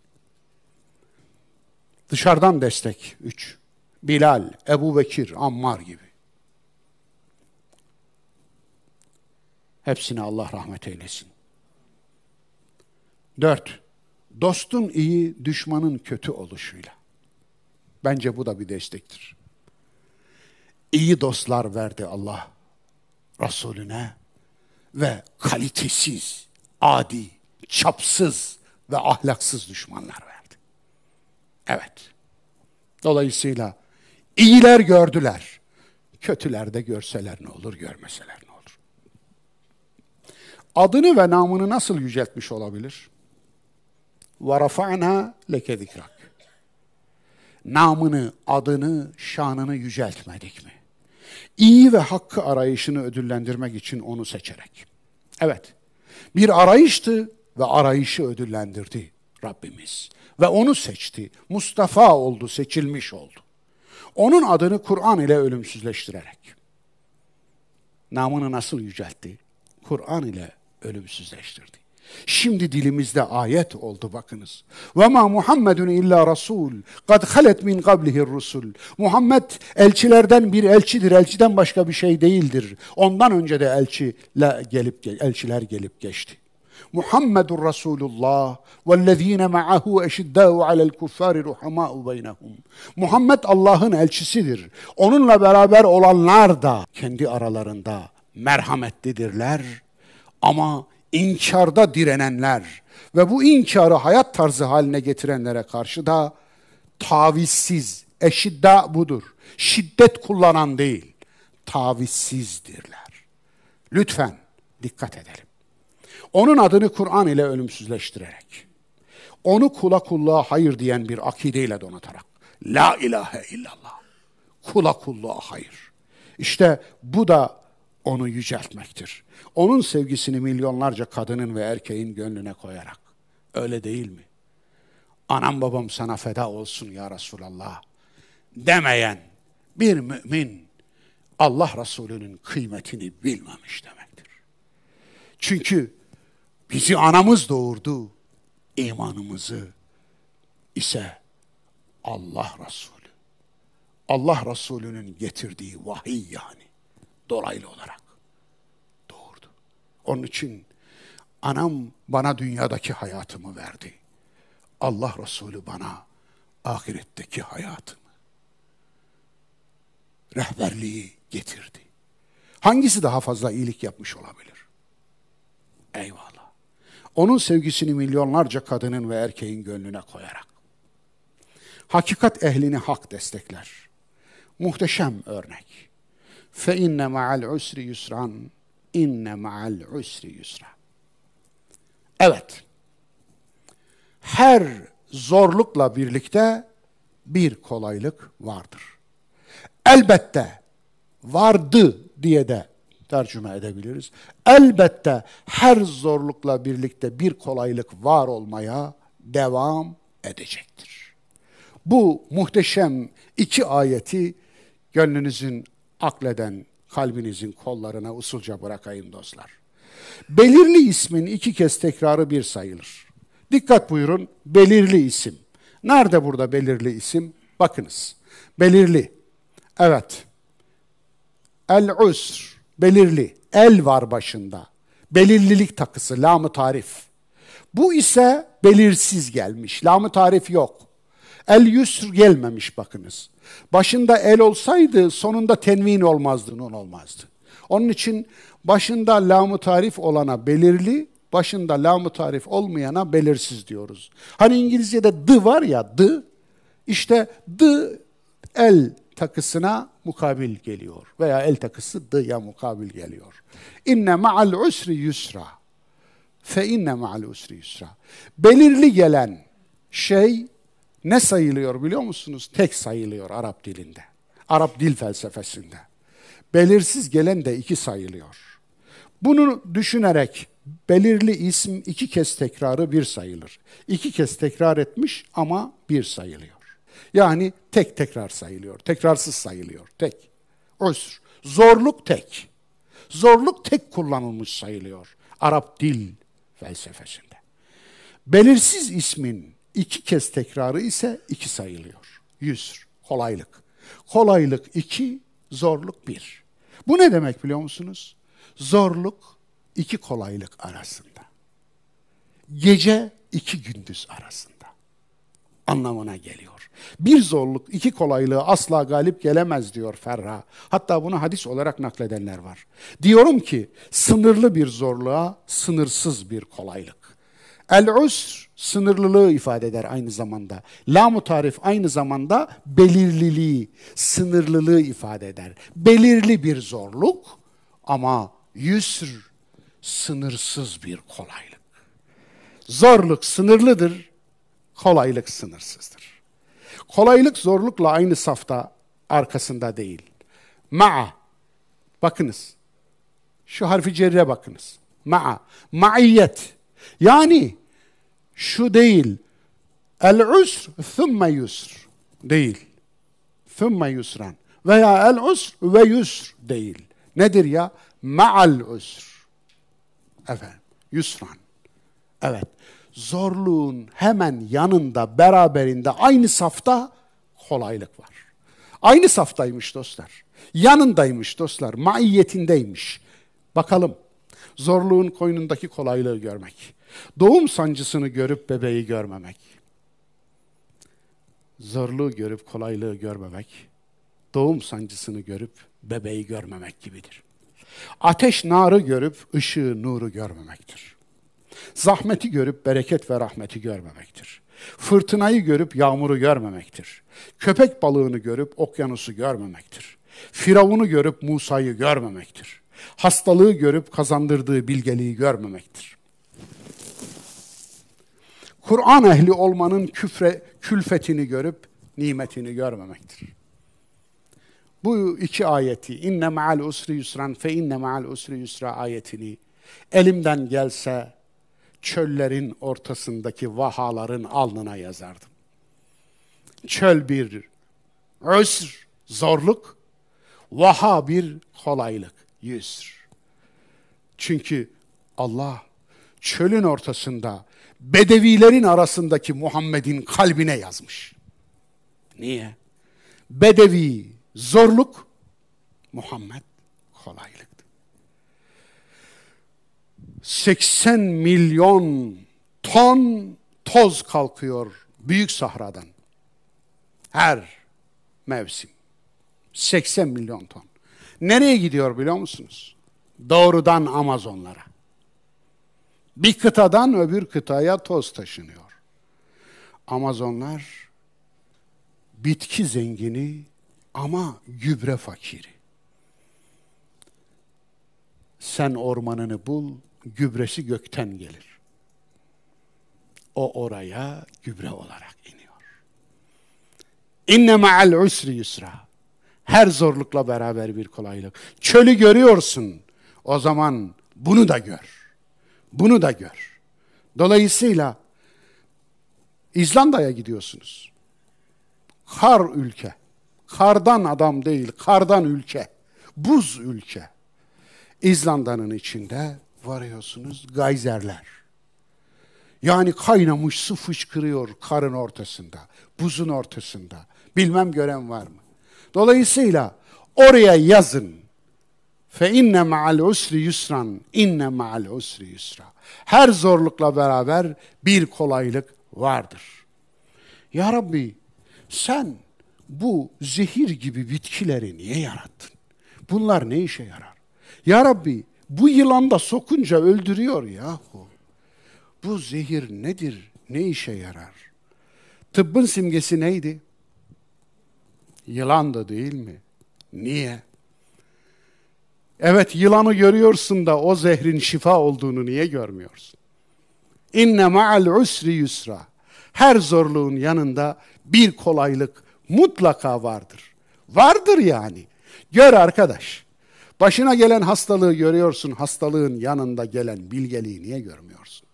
Dışarıdan destek. Üç. Bilal, Ebu Bekir, Ammar gibi. Hepsine Allah rahmet eylesin. Dört, dostun iyi, düşmanın kötü oluşuyla. Bence bu da bir destektir. İyi dostlar verdi Allah Resulüne ve kalitesiz, adi, çapsız ve ahlaksız düşmanlar verdi. Evet. Dolayısıyla İyiler gördüler. Kötüler de görseler ne olur, görmeseler ne olur. Adını ve namını nasıl yüceltmiş olabilir? وَرَفَعْنَا لَكَ ذِكْرَكَ Namını, adını, şanını yüceltmedik mi? İyi ve hakkı arayışını ödüllendirmek için onu seçerek. Evet, bir arayıştı ve arayışı ödüllendirdi Rabbimiz. Ve onu seçti. Mustafa oldu, seçilmiş oldu. Onun adını Kur'an ile ölümsüzleştirerek. Namını nasıl yüceltti? Kur'an ile ölümsüzleştirdi. Şimdi dilimizde ayet oldu bakınız. Ve ma Muhammedun illa rasul. Kad halet min qablihi rusul. Muhammed elçilerden bir elçidir. Elçiden başka bir şey değildir. Ondan önce de elçiler gelip elçiler gelip geçti. Muhammedur Resulullah vellezine ma'ahu eşiddâhu alel kuffâri ruhamâ'u beynehum. Muhammed Allah'ın elçisidir. Onunla beraber olanlar da kendi aralarında merhametlidirler ama inkarda direnenler ve bu inkarı hayat tarzı haline getirenlere karşı da tavizsiz, eşidda budur. Şiddet kullanan değil, tavizsizdirler. Lütfen dikkat edelim. Onun adını Kur'an ile ölümsüzleştirerek, onu kula kulluğa hayır diyen bir akideyle donatarak, La ilahe illallah, kula kulluğa hayır. İşte bu da onu yüceltmektir. Onun sevgisini milyonlarca kadının ve erkeğin gönlüne koyarak. Öyle değil mi? Anam babam sana feda olsun ya Resulallah demeyen bir mümin Allah Resulü'nün kıymetini bilmemiş demektir. Çünkü bizi anamız doğurdu, imanımızı ise Allah Resulü. Allah Resulü'nün getirdiği vahiy yani dolaylı olarak doğurdu. Onun için anam bana dünyadaki hayatımı verdi. Allah Resulü bana ahiretteki hayatımı, rehberliği getirdi. Hangisi daha fazla iyilik yapmış olabilir? Eyvallah. Onun sevgisini milyonlarca kadının ve erkeğin gönlüne koyarak. Hakikat ehlini hak destekler. Muhteşem örnek. Fe inne ma'al usri yusran, inne ma'al usri yusra. Evet. Her zorlukla birlikte bir kolaylık vardır. Elbette vardı diye de tercüme edebiliriz. Elbette her zorlukla birlikte bir kolaylık var olmaya devam edecektir. Bu muhteşem iki ayeti gönlünüzün akleden kalbinizin kollarına usulca bırakayım dostlar. Belirli ismin iki kez tekrarı bir sayılır. Dikkat buyurun, belirli isim. Nerede burada belirli isim? Bakınız, belirli. Evet, el-usr, belirli. El var başında. Belirlilik takısı, lam tarif. Bu ise belirsiz gelmiş. lam tarif yok. El yusr gelmemiş bakınız. Başında el olsaydı sonunda tenvin olmazdı, nun olmazdı. Onun için başında lam tarif olana belirli, başında lam tarif olmayana belirsiz diyoruz. Hani İngilizce'de the var ya the, işte the el takısına mukabil geliyor. Veya el takısı dıya mukabil geliyor. İnne ma'al usri yusra. Fe inne ma'al usri yusra. Belirli gelen şey ne sayılıyor biliyor musunuz? Tek sayılıyor Arap dilinde. Arap dil felsefesinde. Belirsiz gelen de iki sayılıyor. Bunu düşünerek belirli isim iki kez tekrarı bir sayılır. İki kez tekrar etmiş ama bir sayılıyor. Yani tek tekrar sayılıyor. Tekrarsız sayılıyor. Tek. Özr. Zorluk tek. Zorluk tek kullanılmış sayılıyor. Arap dil felsefesinde. Belirsiz ismin iki kez tekrarı ise iki sayılıyor. Yüz. Kolaylık. Kolaylık iki, zorluk bir. Bu ne demek biliyor musunuz? Zorluk iki kolaylık arasında. Gece iki gündüz arasında anlamına geliyor. Bir zorluk iki kolaylığı asla galip gelemez diyor Ferra. Hatta bunu hadis olarak nakledenler var. Diyorum ki sınırlı bir zorluğa sınırsız bir kolaylık. El-usr sınırlılığı ifade eder aynı zamanda. Lam-ı tarif aynı zamanda belirliliği, sınırlılığı ifade eder. Belirli bir zorluk ama yusr sınırsız bir kolaylık. Zorluk sınırlıdır, kolaylık sınırsızdır. Kolaylık zorlukla aynı safta arkasında değil. Ma'a. Bakınız. Şu harfi cerre bakınız. Ma'a. Ma'iyet. Yani şu değil. El-usr thumme yusr. Değil. Thumme yusran. Veya el-usr ve yusr değil. Nedir ya? Ma'al usr. Efendim. Yusran. Evet zorluğun hemen yanında, beraberinde, aynı safta kolaylık var. Aynı saftaymış dostlar. Yanındaymış dostlar. Maiyetindeymiş. Bakalım. Zorluğun koynundaki kolaylığı görmek. Doğum sancısını görüp bebeği görmemek. Zorluğu görüp kolaylığı görmemek. Doğum sancısını görüp bebeği görmemek gibidir. Ateş narı görüp ışığı nuru görmemektir. Zahmeti görüp bereket ve rahmeti görmemektir. Fırtınayı görüp yağmuru görmemektir. Köpek balığını görüp okyanusu görmemektir. Firavunu görüp Musa'yı görmemektir. Hastalığı görüp kazandırdığı bilgeliği görmemektir. Kur'an ehli olmanın küfre, külfetini görüp nimetini görmemektir. Bu iki ayeti inne ma'al usri yusran fe inne ma'al usri yusra ayetini elimden gelse çöllerin ortasındaki vahaların alnına yazardım. Çöl bir usr, zorluk, vaha bir kolaylık, yüsr. Çünkü Allah çölün ortasında bedevilerin arasındaki Muhammed'in kalbine yazmış. Niye? Bedevi zorluk, Muhammed kolaylıktı. 80 milyon ton toz kalkıyor Büyük Sahra'dan. Her mevsim. 80 milyon ton. Nereye gidiyor biliyor musunuz? Doğrudan Amazonlara. Bir kıtadan öbür kıtaya toz taşınıyor. Amazonlar bitki zengini ama gübre fakiri. Sen ormanını bul, gübresi gökten gelir. O oraya gübre olarak iniyor. İnne ma'al usri yusra. Her zorlukla beraber bir kolaylık. Çölü görüyorsun. O zaman bunu da gör. Bunu da gör. Dolayısıyla İzlanda'ya gidiyorsunuz. Kar ülke. Kardan adam değil, kardan ülke. Buz ülke. İzlanda'nın içinde varıyorsunuz gayzerler. Yani kaynamış su fışkırıyor karın ortasında, buzun ortasında. Bilmem gören var mı? Dolayısıyla oraya yazın. Fe inne ma'al usri yusran, inne ma'al usri yusra. Her zorlukla beraber bir kolaylık vardır. Ya Rabbi sen bu zehir gibi bitkileri niye yarattın? Bunlar ne işe yarar? Ya Rabbi bu yılan da sokunca öldürüyor yahu. Bu zehir nedir? Ne işe yarar? Tıbbın simgesi neydi? Yılan da değil mi? Niye? Evet yılanı görüyorsun da o zehrin şifa olduğunu niye görmüyorsun? İnne ma'al usri yusra. Her zorluğun yanında bir kolaylık mutlaka vardır. Vardır yani. Gör arkadaş. Başına gelen hastalığı görüyorsun, hastalığın yanında gelen bilgeliği niye görmüyorsun?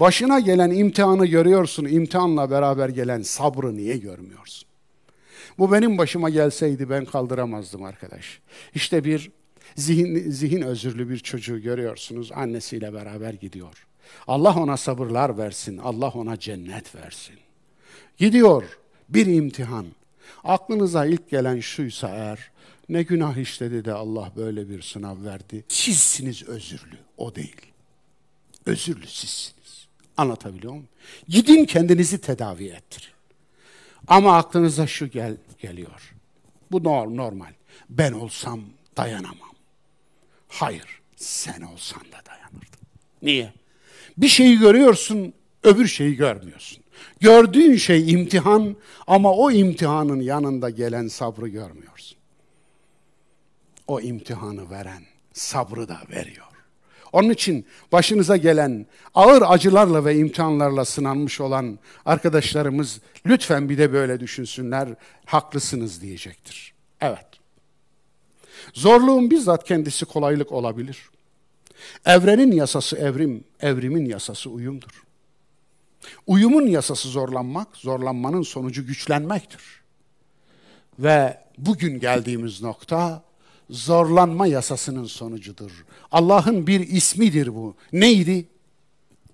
Başına gelen imtihanı görüyorsun, imtihanla beraber gelen sabrı niye görmüyorsun? Bu benim başıma gelseydi ben kaldıramazdım arkadaş. İşte bir zihin, zihin özürlü bir çocuğu görüyorsunuz, annesiyle beraber gidiyor. Allah ona sabırlar versin, Allah ona cennet versin. Gidiyor bir imtihan. Aklınıza ilk gelen şuysa eğer, ne günah işledi de Allah böyle bir sınav verdi. Sizsiniz özürlü, o değil. Özürlü sizsiniz. Anlatabiliyor muyum? Gidin kendinizi tedavi ettirin. Ama aklınıza şu gel geliyor. Bu normal. Ben olsam dayanamam. Hayır, sen olsan da dayanırdın. Niye? Bir şeyi görüyorsun, öbür şeyi görmüyorsun. Gördüğün şey imtihan ama o imtihanın yanında gelen sabrı görmüyorsun. O imtihanı veren sabrı da veriyor. Onun için başınıza gelen ağır acılarla ve imtihanlarla sınanmış olan arkadaşlarımız lütfen bir de böyle düşünsünler, haklısınız diyecektir. Evet. Zorluğun bizzat kendisi kolaylık olabilir. Evrenin yasası evrim, evrimin yasası uyumdur. Uyumun yasası zorlanmak, zorlanmanın sonucu güçlenmektir. Ve bugün geldiğimiz nokta zorlanma yasasının sonucudur. Allah'ın bir ismidir bu. Neydi?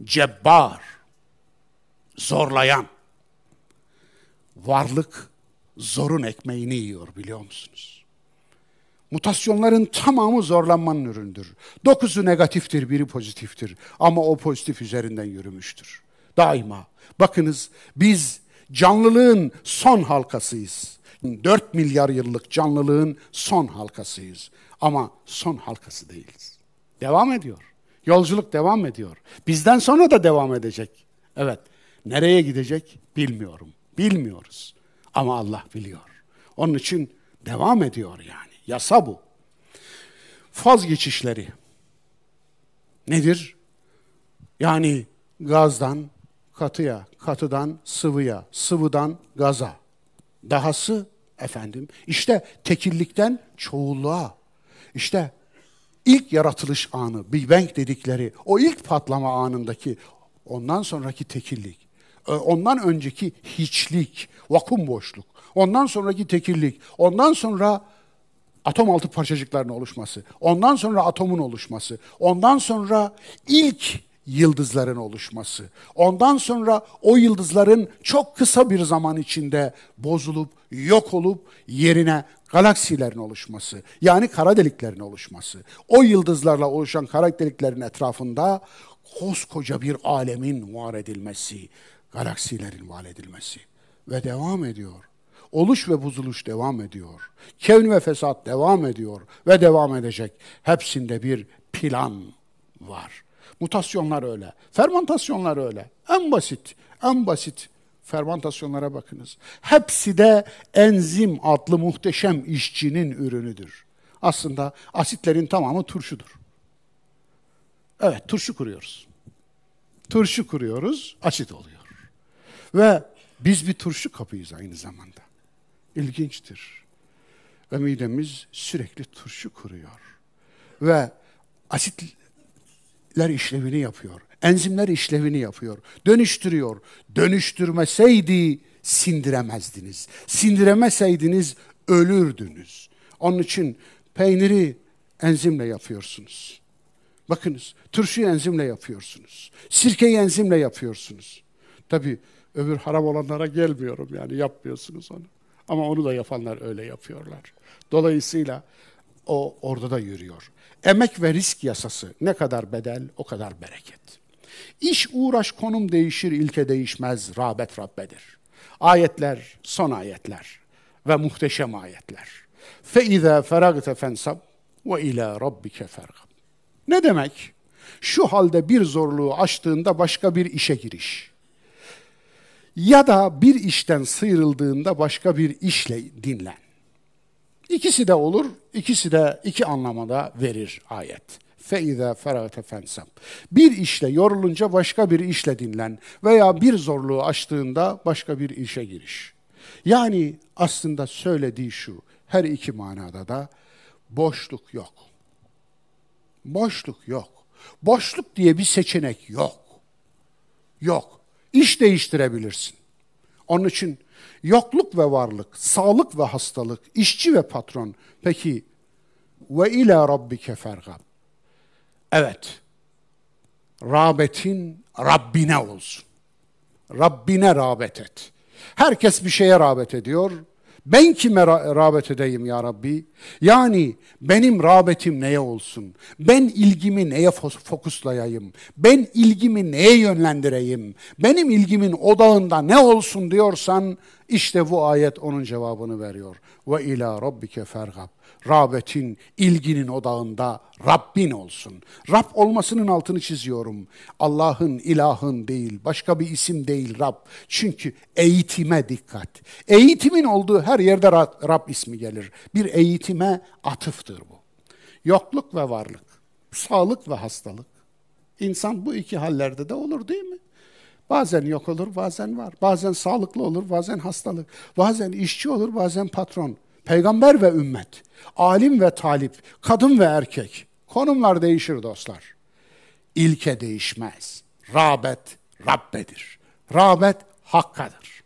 Cebbar. Zorlayan. Varlık zorun ekmeğini yiyor biliyor musunuz? Mutasyonların tamamı zorlanmanın üründür. Dokuzu negatiftir, biri pozitiftir. Ama o pozitif üzerinden yürümüştür. Daima. Bakınız biz canlılığın son halkasıyız. 4 milyar yıllık canlılığın son halkasıyız. Ama son halkası değiliz. Devam ediyor. Yolculuk devam ediyor. Bizden sonra da devam edecek. Evet. Nereye gidecek bilmiyorum. Bilmiyoruz. Ama Allah biliyor. Onun için devam ediyor yani. Yasa bu. Faz geçişleri nedir? Yani gazdan katıya, katıdan sıvıya, sıvıdan gaza. Dahası efendim işte tekillikten çoğulluğa. İşte ilk yaratılış anı, Big Bang dedikleri o ilk patlama anındaki ondan sonraki tekillik, e, ondan önceki hiçlik, vakum boşluk, ondan sonraki tekillik, ondan sonra atom altı parçacıkların oluşması, ondan sonra atomun oluşması, ondan sonra ilk yıldızların oluşması, ondan sonra o yıldızların çok kısa bir zaman içinde bozulup, yok olup yerine galaksilerin oluşması, yani kara deliklerin oluşması, o yıldızlarla oluşan kara deliklerin etrafında koskoca bir alemin var edilmesi, galaksilerin var edilmesi ve devam ediyor. Oluş ve bozuluş devam ediyor. Kevn ve fesat devam ediyor ve devam edecek. Hepsinde bir plan var. Mutasyonlar öyle. Fermentasyonlar öyle. En basit, en basit fermentasyonlara bakınız. Hepsi de enzim adlı muhteşem işçinin ürünüdür. Aslında asitlerin tamamı turşudur. Evet, turşu kuruyoruz. Turşu kuruyoruz, asit oluyor. Ve biz bir turşu kapıyız aynı zamanda. İlginçtir. Ve midemiz sürekli turşu kuruyor. Ve asitler işlevini yapıyor. Enzimler işlevini yapıyor. Dönüştürüyor. Dönüştürmeseydi sindiremezdiniz. Sindiremeseydiniz ölürdünüz. Onun için peyniri enzimle yapıyorsunuz. Bakınız, turşuyu enzimle yapıyorsunuz. Sirkeyi enzimle yapıyorsunuz. Tabii öbür haram olanlara gelmiyorum yani yapmıyorsunuz onu. Ama onu da yapanlar öyle yapıyorlar. Dolayısıyla o orada da yürüyor. Emek ve risk yasası ne kadar bedel o kadar bereket. İş uğraş konum değişir ilke değişmez rağbet Rabbedir. Ayetler son ayetler ve muhteşem ayetler. Fe izâ feragte fensab ve ilâ rabbike fergab. Ne demek? Şu halde bir zorluğu aştığında başka bir işe giriş ya da bir işten sıyrıldığında başka bir işle dinlen. İkisi de olur, ikisi de iki anlamada verir ayet. فَاِذَا فَرَغْتَ فَنْسَبْ Bir işle yorulunca başka bir işle dinlen veya bir zorluğu aştığında başka bir işe giriş. Yani aslında söylediği şu, her iki manada da boşluk yok. Boşluk yok. Boşluk diye bir seçenek yok. Yok. İş değiştirebilirsin. Onun için yokluk ve varlık, sağlık ve hastalık, işçi ve patron. Peki ve ila rabbike fergab. Evet. Rağbetin Rabbine olsun. Rabbine rağbet et. Herkes bir şeye rağbet ediyor. Ben kime rağbet edeyim ya Rabbi? Yani benim rağbetim neye olsun? Ben ilgimi neye fokuslayayım? Ben ilgimi neye yönlendireyim? Benim ilgimin odağında ne olsun diyorsan işte bu ayet onun cevabını veriyor. Ve ila rabbike fergab rağbetin, ilginin odağında Rabbin olsun. Rab olmasının altını çiziyorum. Allah'ın, ilahın değil, başka bir isim değil Rab. Çünkü eğitime dikkat. Eğitimin olduğu her yerde Rab, ismi gelir. Bir eğitime atıftır bu. Yokluk ve varlık, sağlık ve hastalık. İnsan bu iki hallerde de olur değil mi? Bazen yok olur, bazen var. Bazen sağlıklı olur, bazen hastalık. Bazen işçi olur, bazen patron. Peygamber ve ümmet, alim ve talip, kadın ve erkek. Konumlar değişir dostlar. İlke değişmez. Rağbet Rabbedir. Rağbet Hakk'adır.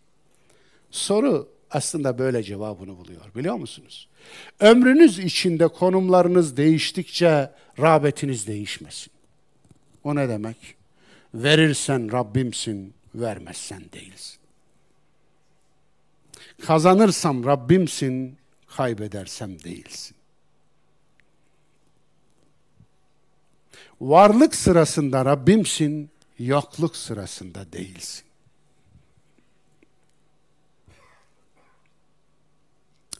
Soru aslında böyle cevabını buluyor biliyor musunuz? Ömrünüz içinde konumlarınız değiştikçe rağbetiniz değişmesin. O ne demek? Verirsen Rabbimsin, vermezsen değilsin. Kazanırsam Rabbimsin, kaybedersem değilsin. Varlık sırasında Rabbimsin, yokluk sırasında değilsin.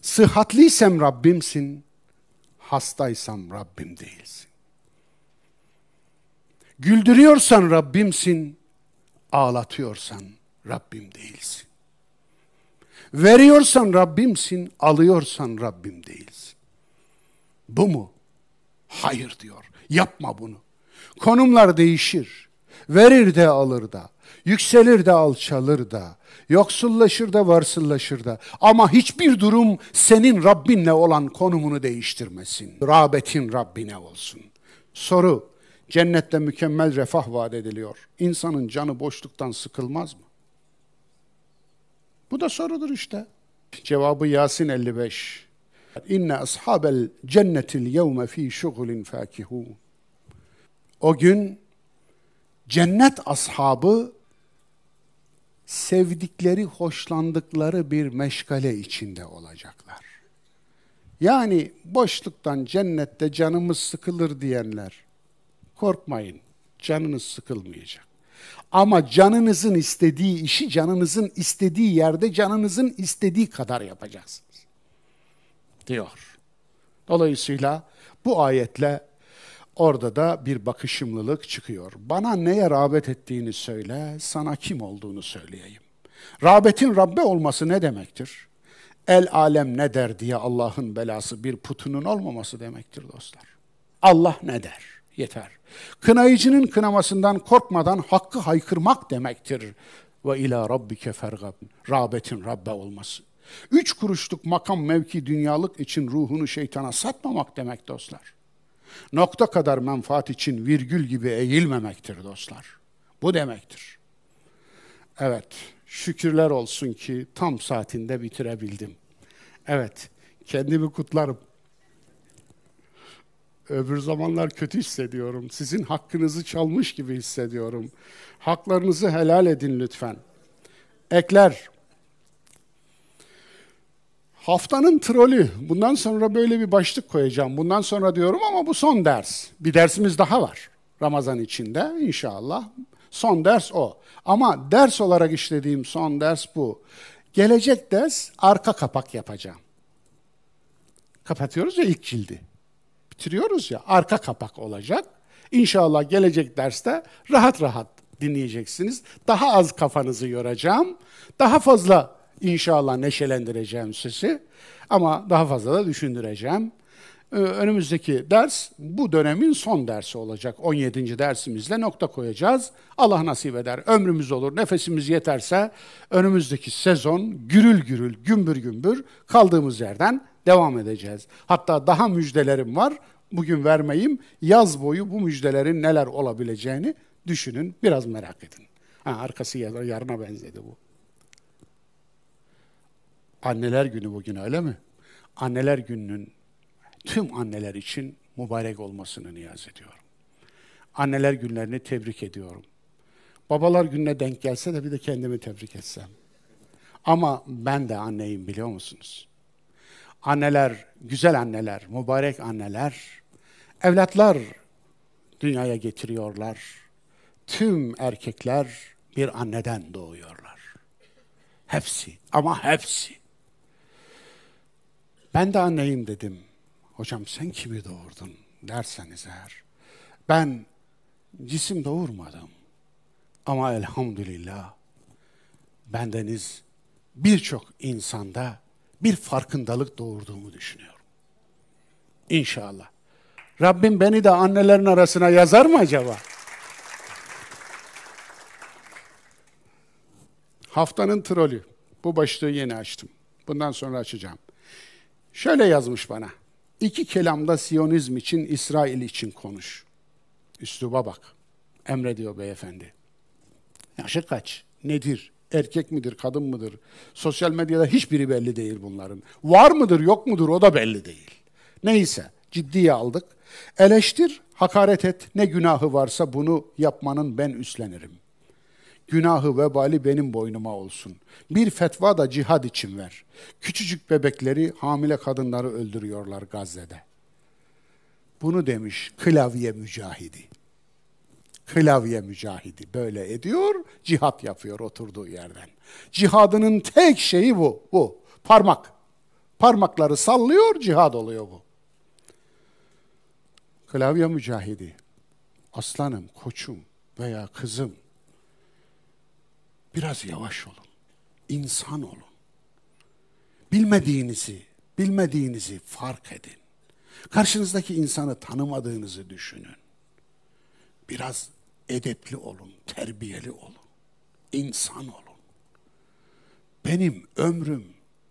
Sıhhatliysem Rabbimsin, hastaysam Rabbim değilsin. Güldürüyorsan Rabbimsin, ağlatıyorsan Rabbim değilsin. Veriyorsan Rabbimsin, alıyorsan Rabbim değilsin. Bu mu? Hayır diyor. Yapma bunu. Konumlar değişir. Verir de alır da. yükselir de alçalır da, yoksullaşır da varsıllaşır da. Ama hiçbir durum senin Rabbinle olan konumunu değiştirmesin. Rağbetin Rabbine olsun. Soru, cennette mükemmel refah vaat ediliyor. İnsanın canı boşluktan sıkılmaz mı? Bu da sorudur işte. Cevabı Yasin 55. İnne ashabel cennetil yevme fi şugulin fakihun. O gün cennet ashabı sevdikleri, hoşlandıkları bir meşgale içinde olacaklar. Yani boşluktan cennette canımız sıkılır diyenler, korkmayın, canınız sıkılmayacak. Ama canınızın istediği işi canınızın istediği yerde canınızın istediği kadar yapacaksınız. Diyor. Dolayısıyla bu ayetle orada da bir bakışımlılık çıkıyor. Bana neye rağbet ettiğini söyle, sana kim olduğunu söyleyeyim. Rağbetin Rabbe olması ne demektir? El alem ne der diye Allah'ın belası bir putunun olmaması demektir dostlar. Allah ne der? Yeter. Kınayıcının kınamasından korkmadan hakkı haykırmak demektir. Ve ila rabbike fergab. Rağbetin Rabbe olması. Üç kuruşluk makam mevki dünyalık için ruhunu şeytana satmamak demek dostlar. Nokta kadar menfaat için virgül gibi eğilmemektir dostlar. Bu demektir. Evet, şükürler olsun ki tam saatinde bitirebildim. Evet, kendimi kutlarım. Öbür zamanlar kötü hissediyorum. Sizin hakkınızı çalmış gibi hissediyorum. Haklarınızı helal edin lütfen. Ekler. Haftanın trolü. Bundan sonra böyle bir başlık koyacağım. Bundan sonra diyorum ama bu son ders. Bir dersimiz daha var. Ramazan içinde inşallah. Son ders o. Ama ders olarak işlediğim son ders bu. Gelecek ders arka kapak yapacağım. Kapatıyoruz ya ilk cildi bitiriyoruz ya arka kapak olacak. İnşallah gelecek derste rahat rahat dinleyeceksiniz. Daha az kafanızı yoracağım. Daha fazla inşallah neşelendireceğim sizi. Ama daha fazla da düşündüreceğim. Ee, önümüzdeki ders bu dönemin son dersi olacak. 17. dersimizle nokta koyacağız. Allah nasip eder. Ömrümüz olur, nefesimiz yeterse önümüzdeki sezon gürül gürül, gümbür gümbür kaldığımız yerden devam edeceğiz. Hatta daha müjdelerim var. Bugün vermeyeyim. Yaz boyu bu müjdelerin neler olabileceğini düşünün. Biraz merak edin. Ha, arkası yarına benzedi bu. Anneler günü bugün öyle mi? Anneler gününün tüm anneler için mübarek olmasını niyaz ediyorum. Anneler günlerini tebrik ediyorum. Babalar gününe denk gelse de bir de kendimi tebrik etsem. Ama ben de anneyim biliyor musunuz? Anneler, güzel anneler, mübarek anneler, evlatlar dünyaya getiriyorlar. Tüm erkekler bir anneden doğuyorlar. Hepsi ama hepsi. Ben de anneyim dedim. Hocam sen kimi doğurdun derseniz eğer. Ben cisim doğurmadım. Ama elhamdülillah bendeniz birçok insanda bir farkındalık doğurduğumu düşünüyorum. İnşallah. Rabbim beni de annelerin arasına yazar mı acaba? Haftanın trolü. Bu başlığı yeni açtım. Bundan sonra açacağım. Şöyle yazmış bana. İki kelamda Siyonizm için, İsrail için konuş. Üsluba bak. Emrediyor beyefendi. Yaşı kaç? Nedir? Erkek midir, kadın mıdır? Sosyal medyada hiçbiri belli değil bunların. Var mıdır, yok mudur o da belli değil. Neyse, ciddiye aldık. Eleştir, hakaret et, ne günahı varsa bunu yapmanın ben üstlenirim. Günahı vebali benim boynuma olsun. Bir fetva da cihad için ver. Küçücük bebekleri, hamile kadınları öldürüyorlar Gazze'de. Bunu demiş klavye mücahidi. Klavye mücahidi böyle ediyor, cihat yapıyor oturduğu yerden. Cihadının tek şeyi bu, bu. Parmak. Parmakları sallıyor, cihad oluyor bu. Klavye mücahidi. Aslanım, koçum veya kızım Biraz yavaş olun. İnsan olun. Bilmediğinizi, bilmediğinizi fark edin. Karşınızdaki insanı tanımadığınızı düşünün. Biraz edepli olun, terbiyeli olun. insan olun. Benim ömrüm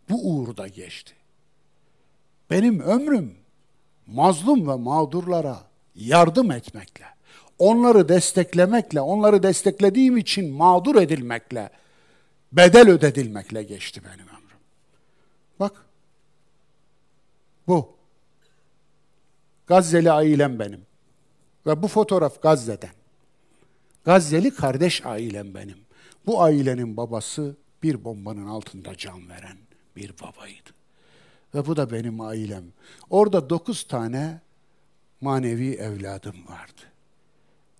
bu uğurda geçti. Benim ömrüm mazlum ve mağdurlara yardım etmekle, onları desteklemekle, onları desteklediğim için mağdur edilmekle, bedel ödedilmekle geçti benim ömrüm. Bak, bu. Gazze'li ailem benim. Ve bu fotoğraf Gazze'den. Gazze'li kardeş ailem benim. Bu ailenin babası bir bombanın altında can veren bir babaydı. Ve bu da benim ailem. Orada dokuz tane manevi evladım vardı.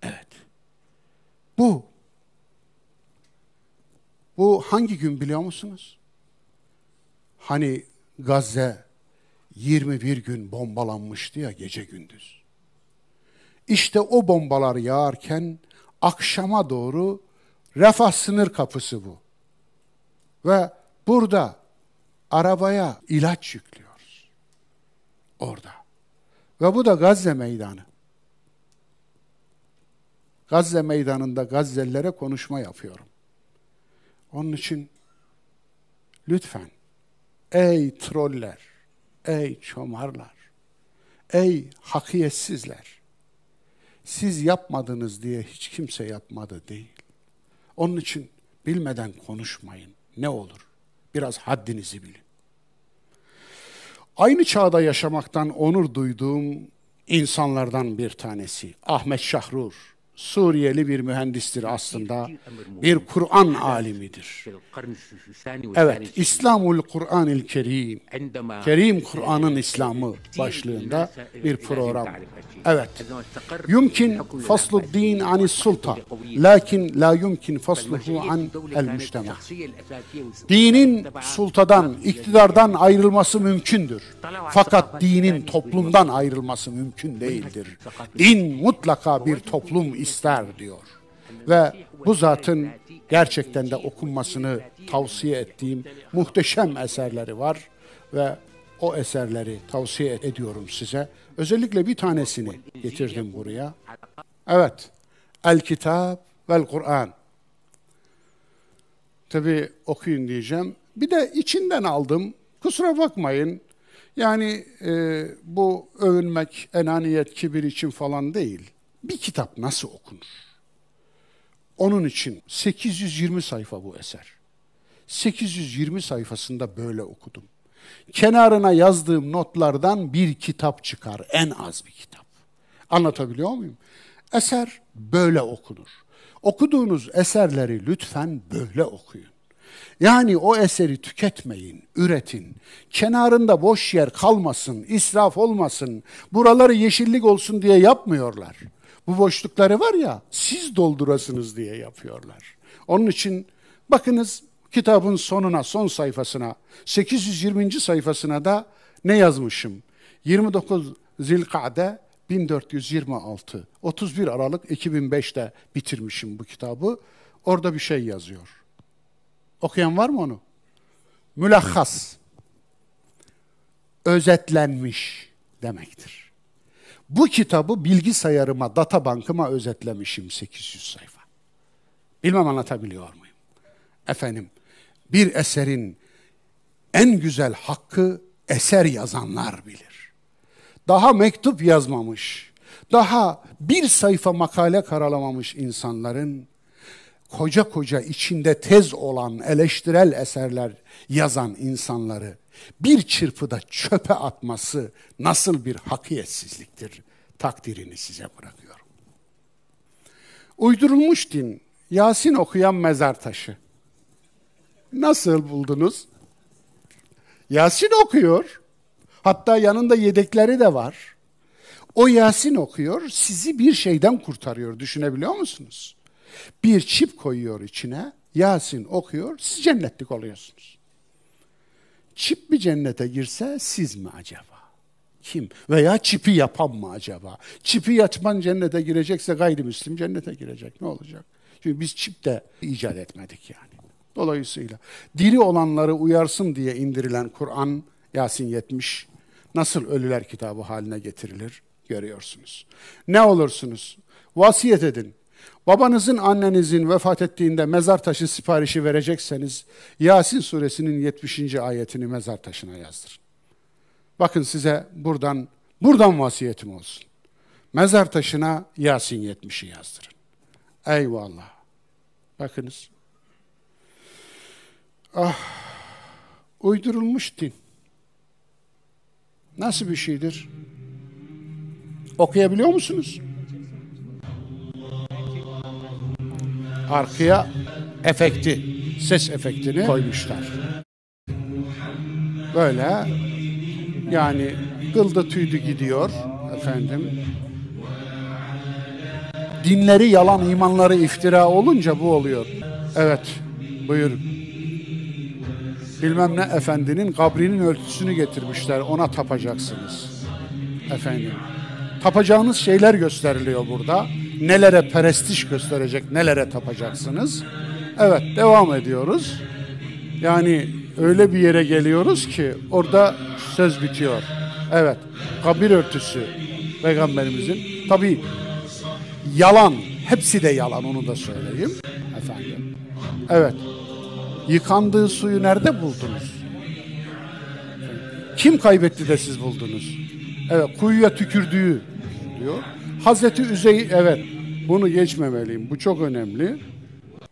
Evet. Bu. Bu hangi gün biliyor musunuz? Hani Gazze 21 gün bombalanmıştı ya gece gündüz. İşte o bombalar yağarken akşama doğru Refah sınır kapısı bu. Ve burada arabaya ilaç yüklüyoruz. Orada. Ve bu da Gazze meydanı. Gazze meydanında Gazzelilere konuşma yapıyorum. Onun için lütfen ey troller, ey çomarlar, ey hakiyetsizler, siz yapmadınız diye hiç kimse yapmadı değil. Onun için bilmeden konuşmayın. Ne olur? Biraz haddinizi bilin. Aynı çağda yaşamaktan onur duyduğum insanlardan bir tanesi Ahmet Şahrur. Suriyeli bir mühendistir aslında. Bir Kur'an alimidir. Evet, İslamul Kur'anil Kerim. Kerim Kur'an'ın İslamı başlığında bir program. Evet. Yumkin faslu din anis sulta. Lakin la yumkin fasluhu an el müstema. Dinin sultadan, iktidardan ayrılması mümkündür. Fakat dinin toplumdan ayrılması mümkün değildir. Din mutlaka bir toplum ister diyor. Ve bu zatın gerçekten de okunmasını tavsiye ettiğim muhteşem eserleri var ve o eserleri tavsiye ediyorum size. Özellikle bir tanesini getirdim buraya. Evet. El Kitab vel Kur'an. Tabi okuyun diyeceğim. Bir de içinden aldım. Kusura bakmayın. Yani e, bu övünmek, enaniyet, kibir için falan değil bir kitap nasıl okunur? Onun için 820 sayfa bu eser. 820 sayfasında böyle okudum. Kenarına yazdığım notlardan bir kitap çıkar, en az bir kitap. Anlatabiliyor muyum? Eser böyle okunur. Okuduğunuz eserleri lütfen böyle okuyun. Yani o eseri tüketmeyin, üretin. Kenarında boş yer kalmasın, israf olmasın, buraları yeşillik olsun diye yapmıyorlar. Bu boşlukları var ya siz doldurasınız diye yapıyorlar. Onun için bakınız kitabın sonuna, son sayfasına, 820. sayfasına da ne yazmışım? 29 Zilkade 1426. 31 Aralık 2005'te bitirmişim bu kitabı. Orada bir şey yazıyor. Okuyan var mı onu? Mülahhas. Özetlenmiş demektir. Bu kitabı bilgisayarıma, data bankıma özetlemişim 800 sayfa. Bilmem anlatabiliyor muyum? Efendim, bir eserin en güzel hakkı eser yazanlar bilir. Daha mektup yazmamış, daha bir sayfa makale karalamamış insanların koca koca içinde tez olan eleştirel eserler yazan insanları bir çırpıda çöpe atması nasıl bir hakiyetsizliktir takdirini size bırakıyorum. Uydurulmuş din, Yasin okuyan mezar taşı. Nasıl buldunuz? Yasin okuyor. Hatta yanında yedekleri de var. O Yasin okuyor, sizi bir şeyden kurtarıyor. Düşünebiliyor musunuz? Bir çip koyuyor içine, Yasin okuyor, siz cennetlik oluyorsunuz. Çip mi cennete girse siz mi acaba? Kim? Veya çipi yapan mı acaba? Çipi yapan cennete girecekse gayrimüslim cennete girecek. Ne olacak? Çünkü biz çip de icat etmedik yani. Dolayısıyla diri olanları uyarsın diye indirilen Kur'an Yasin 70 nasıl ölüler kitabı haline getirilir görüyorsunuz. Ne olursunuz? Vasiyet edin. Babanızın, annenizin vefat ettiğinde mezar taşı siparişi verecekseniz Yasin suresinin 70. ayetini mezar taşına yazdırın. Bakın size buradan buradan vasiyetim olsun. Mezar taşına Yasin 70'i yazdırın. Eyvallah. Bakınız. Ah, uydurulmuş din. Nasıl bir şeydir? Okuyabiliyor musunuz? Arkaya efekti, ses efektini koymuşlar. Böyle yani kıldı tüydü gidiyor efendim. Dinleri yalan, imanları iftira olunca bu oluyor. Evet, buyurun. Bilmem ne efendinin kabrinin ölçüsünü getirmişler, ona tapacaksınız. Efendim. Tapacağınız şeyler gösteriliyor burada. Nelere perestiş gösterecek, nelere tapacaksınız. Evet, devam ediyoruz. Yani öyle bir yere geliyoruz ki orada söz bitiyor. Evet, kabir örtüsü peygamberimizin. Tabii yalan, hepsi de yalan onu da söyleyeyim efendim. Evet, yıkandığı suyu nerede buldunuz? Kim kaybetti de siz buldunuz? Evet, kuyuya tükürdüğü diyor. Hazreti Üzeyir, evet bunu geçmemeliyim, bu çok önemli.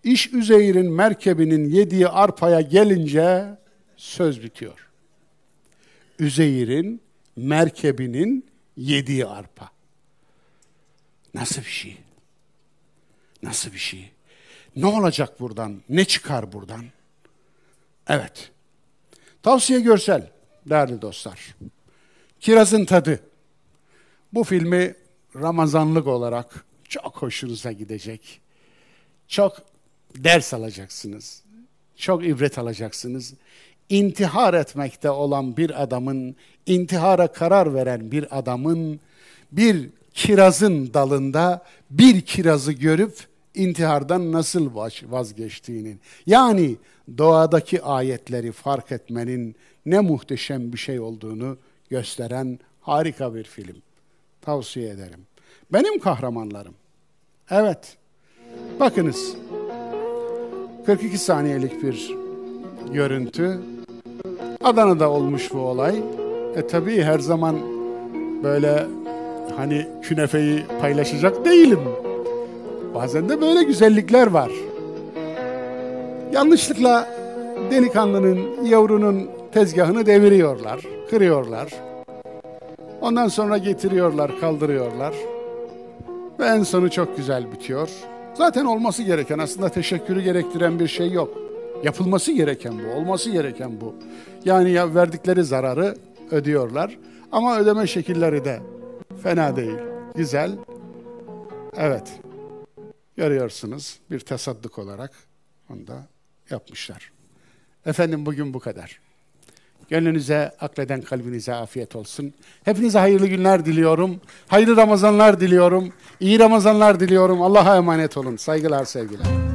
İş Üzeyr'in merkebinin yediği arpaya gelince söz bitiyor. Üzeyr'in merkebinin yediği arpa. Nasıl bir şey? Nasıl bir şey? Ne olacak buradan? Ne çıkar buradan? Evet. Tavsiye görsel değerli dostlar. Kirazın tadı. Bu filmi Ramazanlık olarak çok hoşunuza gidecek. Çok ders alacaksınız. Çok ibret alacaksınız. İntihar etmekte olan bir adamın, intihara karar veren bir adamın bir kirazın dalında bir kirazı görüp intihardan nasıl vazgeçtiğinin. Yani doğadaki ayetleri fark etmenin ne muhteşem bir şey olduğunu gösteren harika bir film. Tavsiye ederim. Benim kahramanlarım. Evet. Bakınız. 42 saniyelik bir görüntü. Adana'da olmuş bu olay. E tabii her zaman böyle hani künefeyi paylaşacak değilim. Bazen de böyle güzellikler var. Yanlışlıkla delikanlının, yavrunun tezgahını deviriyorlar, kırıyorlar. Ondan sonra getiriyorlar, kaldırıyorlar. Ve en sonu çok güzel bitiyor. Zaten olması gereken aslında teşekkürü gerektiren bir şey yok. Yapılması gereken bu, olması gereken bu. Yani ya verdikleri zararı ödüyorlar. Ama ödeme şekilleri de fena değil. Güzel. Evet. Görüyorsunuz bir tasadduk olarak onu da yapmışlar. Efendim bugün bu kadar. Gönlünüze, akleden kalbinize afiyet olsun. Hepinize hayırlı günler diliyorum. Hayırlı Ramazanlar diliyorum. İyi Ramazanlar diliyorum. Allah'a emanet olun. Saygılar, sevgiler.